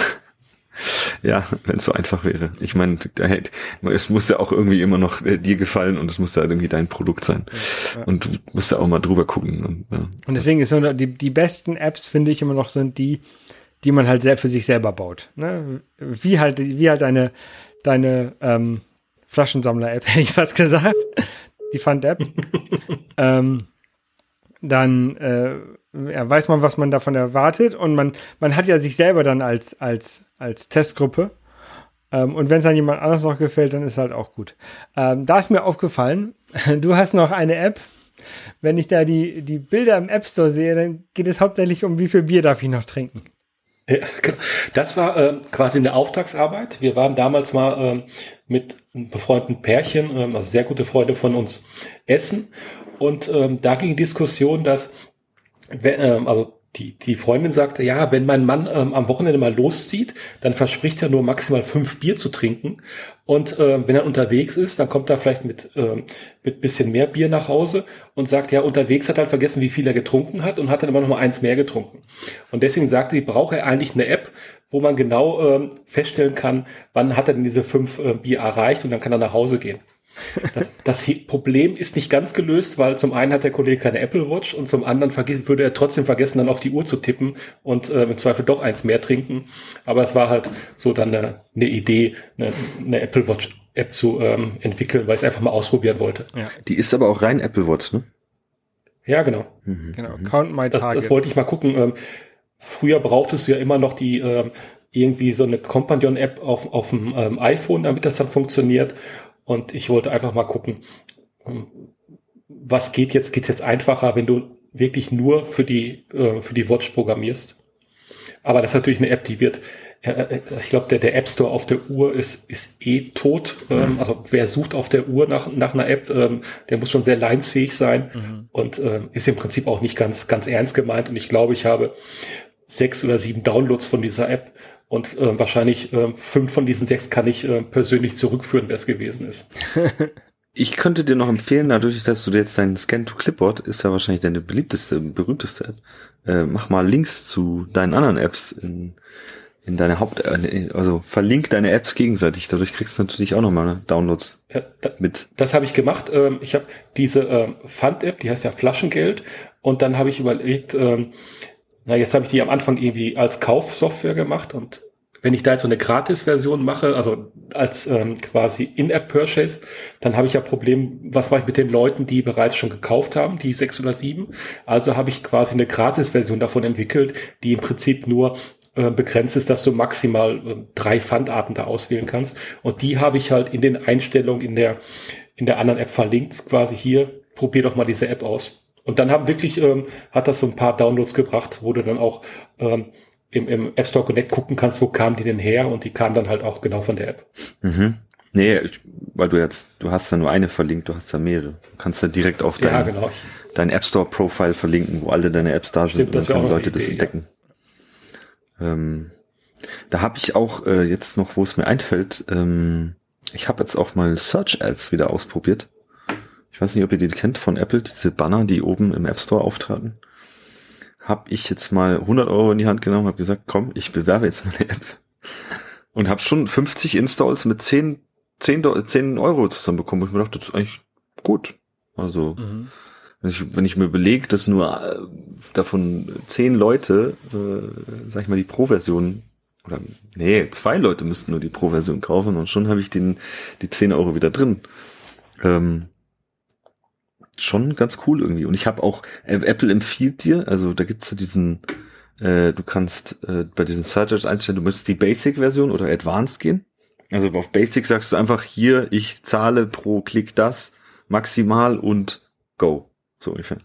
Ja, wenn es so einfach wäre. Ich meine, es muss ja auch irgendwie immer noch äh, dir gefallen und es muss ja irgendwie dein Produkt sein. Ja. Und du musst ja auch mal drüber gucken. Und, ja.
und deswegen ist so, die, die besten Apps, finde ich, immer noch sind die, die man halt sehr für sich selber baut. Ne? Wie halt, wie halt deine, deine ähm, Flaschensammler-App, hätte ich fast gesagt. Die Fund-App. ähm, dann äh, ja, weiß man, was man davon erwartet und man, man hat ja sich selber dann als, als, als Testgruppe. Ähm, und wenn es dann jemand anders noch gefällt, dann ist halt auch gut. Ähm, da ist mir aufgefallen, du hast noch eine App. Wenn ich da die, die Bilder im App Store sehe, dann geht es hauptsächlich um, wie viel Bier darf ich noch trinken.
Ja, genau. Das war äh, quasi eine Auftragsarbeit. Wir waren damals mal äh, mit einem befreundeten Pärchen, äh, also sehr gute Freunde von uns, essen. Und ähm, da ging Diskussion, dass, wenn, ähm, also die, die Freundin sagte, ja, wenn mein Mann ähm, am Wochenende mal loszieht, dann verspricht er nur maximal fünf Bier zu trinken. Und äh, wenn er unterwegs ist, dann kommt er vielleicht mit, äh, mit bisschen mehr Bier nach Hause und sagt, ja, unterwegs hat er halt vergessen, wie viel er getrunken hat und hat dann immer noch mal eins mehr getrunken. Und deswegen sagte sie, braucht er eigentlich eine App, wo man genau äh, feststellen kann, wann hat er denn diese fünf äh, Bier erreicht und dann kann er nach Hause gehen. Das, das, Problem ist nicht ganz gelöst, weil zum einen hat der Kollege keine Apple Watch und zum anderen würde er trotzdem vergessen, dann auf die Uhr zu tippen und äh, im Zweifel doch eins mehr trinken. Aber es war halt so dann eine, eine Idee, eine, eine, Apple Watch App zu ähm, entwickeln, weil ich es einfach mal ausprobieren wollte.
Ja. Die ist aber auch rein Apple Watch, ne?
Ja, genau.
Mhm. Genau. Count my
das, das wollte ich mal gucken. Ähm, früher brauchtest du ja immer noch die ähm, irgendwie so eine Companion-App auf, auf dem ähm, iPhone, damit das dann funktioniert. Und ich wollte einfach mal gucken, ähm, was geht jetzt? Geht's jetzt einfacher, wenn du wirklich nur für die, äh, für die Watch programmierst? Aber das ist natürlich eine App, die wird, äh, äh, ich glaube, der, der App Store auf der Uhr ist, ist eh tot. Ähm, mhm. Also wer sucht auf der Uhr nach, nach einer App, ähm, der muss schon sehr leinsfähig sein mhm. und äh, ist im Prinzip auch nicht ganz, ganz ernst gemeint. Und ich glaube, ich habe sechs oder sieben Downloads von dieser App und äh, wahrscheinlich äh, fünf von diesen sechs kann ich äh, persönlich zurückführen, wer es gewesen ist.
ich könnte dir noch empfehlen, dadurch, dass du jetzt dein Scan to Clipboard ist ja wahrscheinlich deine beliebteste, berühmteste App. Äh, mach mal Links zu deinen anderen Apps in, in deine Haupt, äh, also verlink deine Apps gegenseitig. Dadurch kriegst du natürlich auch nochmal Downloads
ja, da, mit. Das habe ich gemacht. Ähm, ich habe diese äh, Fund-App, die heißt ja Flaschengeld Und dann habe ich überlegt, ähm, na, jetzt habe ich die am Anfang irgendwie als Kaufsoftware gemacht und wenn ich da jetzt so eine Gratis-Version mache, also als ähm, quasi In-App-Purchase, dann habe ich ja Problem, was mache ich mit den Leuten, die bereits schon gekauft haben, die sechs oder sieben. Also habe ich quasi eine Gratis-Version davon entwickelt, die im Prinzip nur äh, begrenzt ist, dass du maximal äh, drei Pfandarten da auswählen kannst. Und die habe ich halt in den Einstellungen in der, in der anderen App verlinkt, quasi hier, probier doch mal diese App aus. Und dann haben wirklich, ähm, hat das so ein paar Downloads gebracht, wo du dann auch ähm, im, im App Store Connect gucken kannst, wo kamen die denn her und die kamen dann halt auch genau von der App.
Mhm. Nee, weil du jetzt, du hast ja nur eine verlinkt, du hast ja mehrere. Du kannst ja direkt auf dein, ja, genau. dein App Store Profile verlinken, wo alle deine Apps da sind
Stimmt, und dann können
Leute Idee, das entdecken. Ja. Ähm, da habe ich auch äh, jetzt noch, wo es mir einfällt, ähm, ich habe jetzt auch mal Search Ads wieder ausprobiert. Ich weiß nicht, ob ihr die kennt von Apple, diese Banner, die oben im App Store auftraten habe ich jetzt mal 100 Euro in die Hand genommen, habe gesagt, komm, ich bewerbe jetzt meine App und habe schon 50 Installs mit 10, 10, 10 Euro zusammenbekommen. Und ich mir dachte, das ist eigentlich gut. Also mhm. wenn, ich, wenn ich mir überlege, dass nur äh, davon 10 Leute, äh, sag ich mal, die Pro-Version oder nee, zwei Leute müssten nur die Pro-Version kaufen und schon habe ich den die 10 Euro wieder drin. Ähm, schon ganz cool irgendwie. Und ich habe auch, äh, Apple empfiehlt dir, also da gibt's ja diesen, äh, du kannst äh, bei diesen Searches einstellen, du möchtest die Basic-Version oder Advanced gehen. Also auf Basic sagst du einfach hier, ich zahle pro Klick das maximal und go. So ungefähr.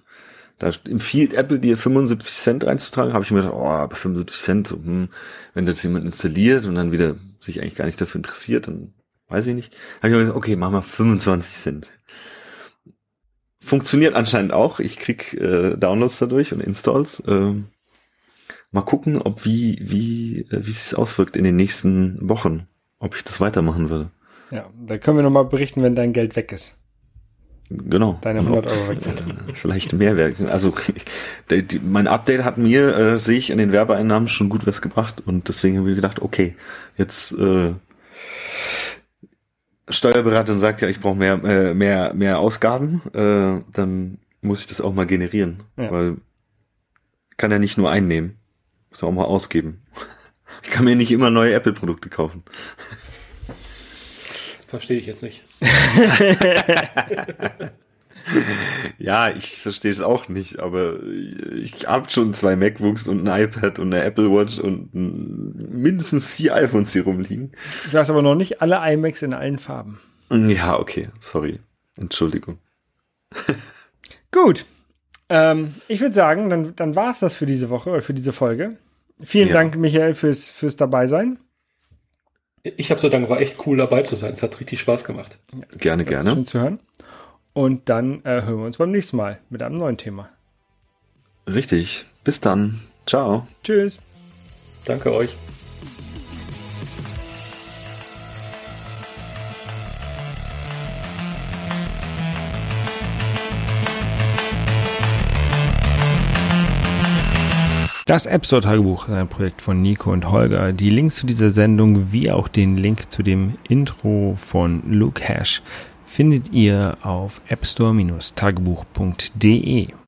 Da empfiehlt Apple dir 75 Cent reinzutragen, habe ich mir gedacht, oh, aber 75 Cent, so, hm, wenn das jemand installiert und dann wieder sich eigentlich gar nicht dafür interessiert, dann weiß ich nicht. Habe ich mir gesagt, okay, machen wir 25 Cent. Funktioniert anscheinend auch. Ich krieg äh, Downloads dadurch und Installs. Ähm, mal gucken, ob wie wie äh, wie sich auswirkt in den nächsten Wochen, ob ich das weitermachen würde.
Ja, da können wir noch mal berichten, wenn dein Geld weg ist.
Genau.
Deine 100 Euro weg
sind. Äh, vielleicht mehr werden. Also die, die, mein Update hat mir, äh, sehe ich in den Werbeeinnahmen schon gut was gebracht und deswegen haben wir gedacht, okay, jetzt äh, Steuerberater sagt ja, ich brauche mehr, äh, mehr, mehr Ausgaben, äh, dann muss ich das auch mal generieren. Ja. Weil kann ja nicht nur einnehmen, muss auch mal ausgeben. Ich kann mir nicht immer neue Apple-Produkte kaufen.
Verstehe ich jetzt nicht.
ja, ich verstehe es auch nicht, aber ich habe schon zwei MacBooks und ein iPad und eine Apple Watch und mindestens vier iPhones hier rumliegen.
Du hast aber noch nicht alle iMacs in allen Farben.
Ja, okay, sorry. Entschuldigung.
Gut. Ähm, ich würde sagen, dann, dann war es das für diese Woche oder für diese Folge. Vielen ja. Dank, Michael, fürs, fürs Dabeisein.
Ich habe so gedacht, war echt cool dabei zu sein. Es hat richtig Spaß gemacht.
Gerne, das gerne.
schön zu hören. Und dann äh, hören wir uns beim nächsten Mal mit einem neuen Thema.
Richtig. Bis dann. Ciao.
Tschüss.
Danke euch.
Das App Store Tagebuch ist ein Projekt von Nico und Holger. Die Links zu dieser Sendung wie auch den Link zu dem Intro von Luke Hash findet ihr auf appstore-tagebuch.de.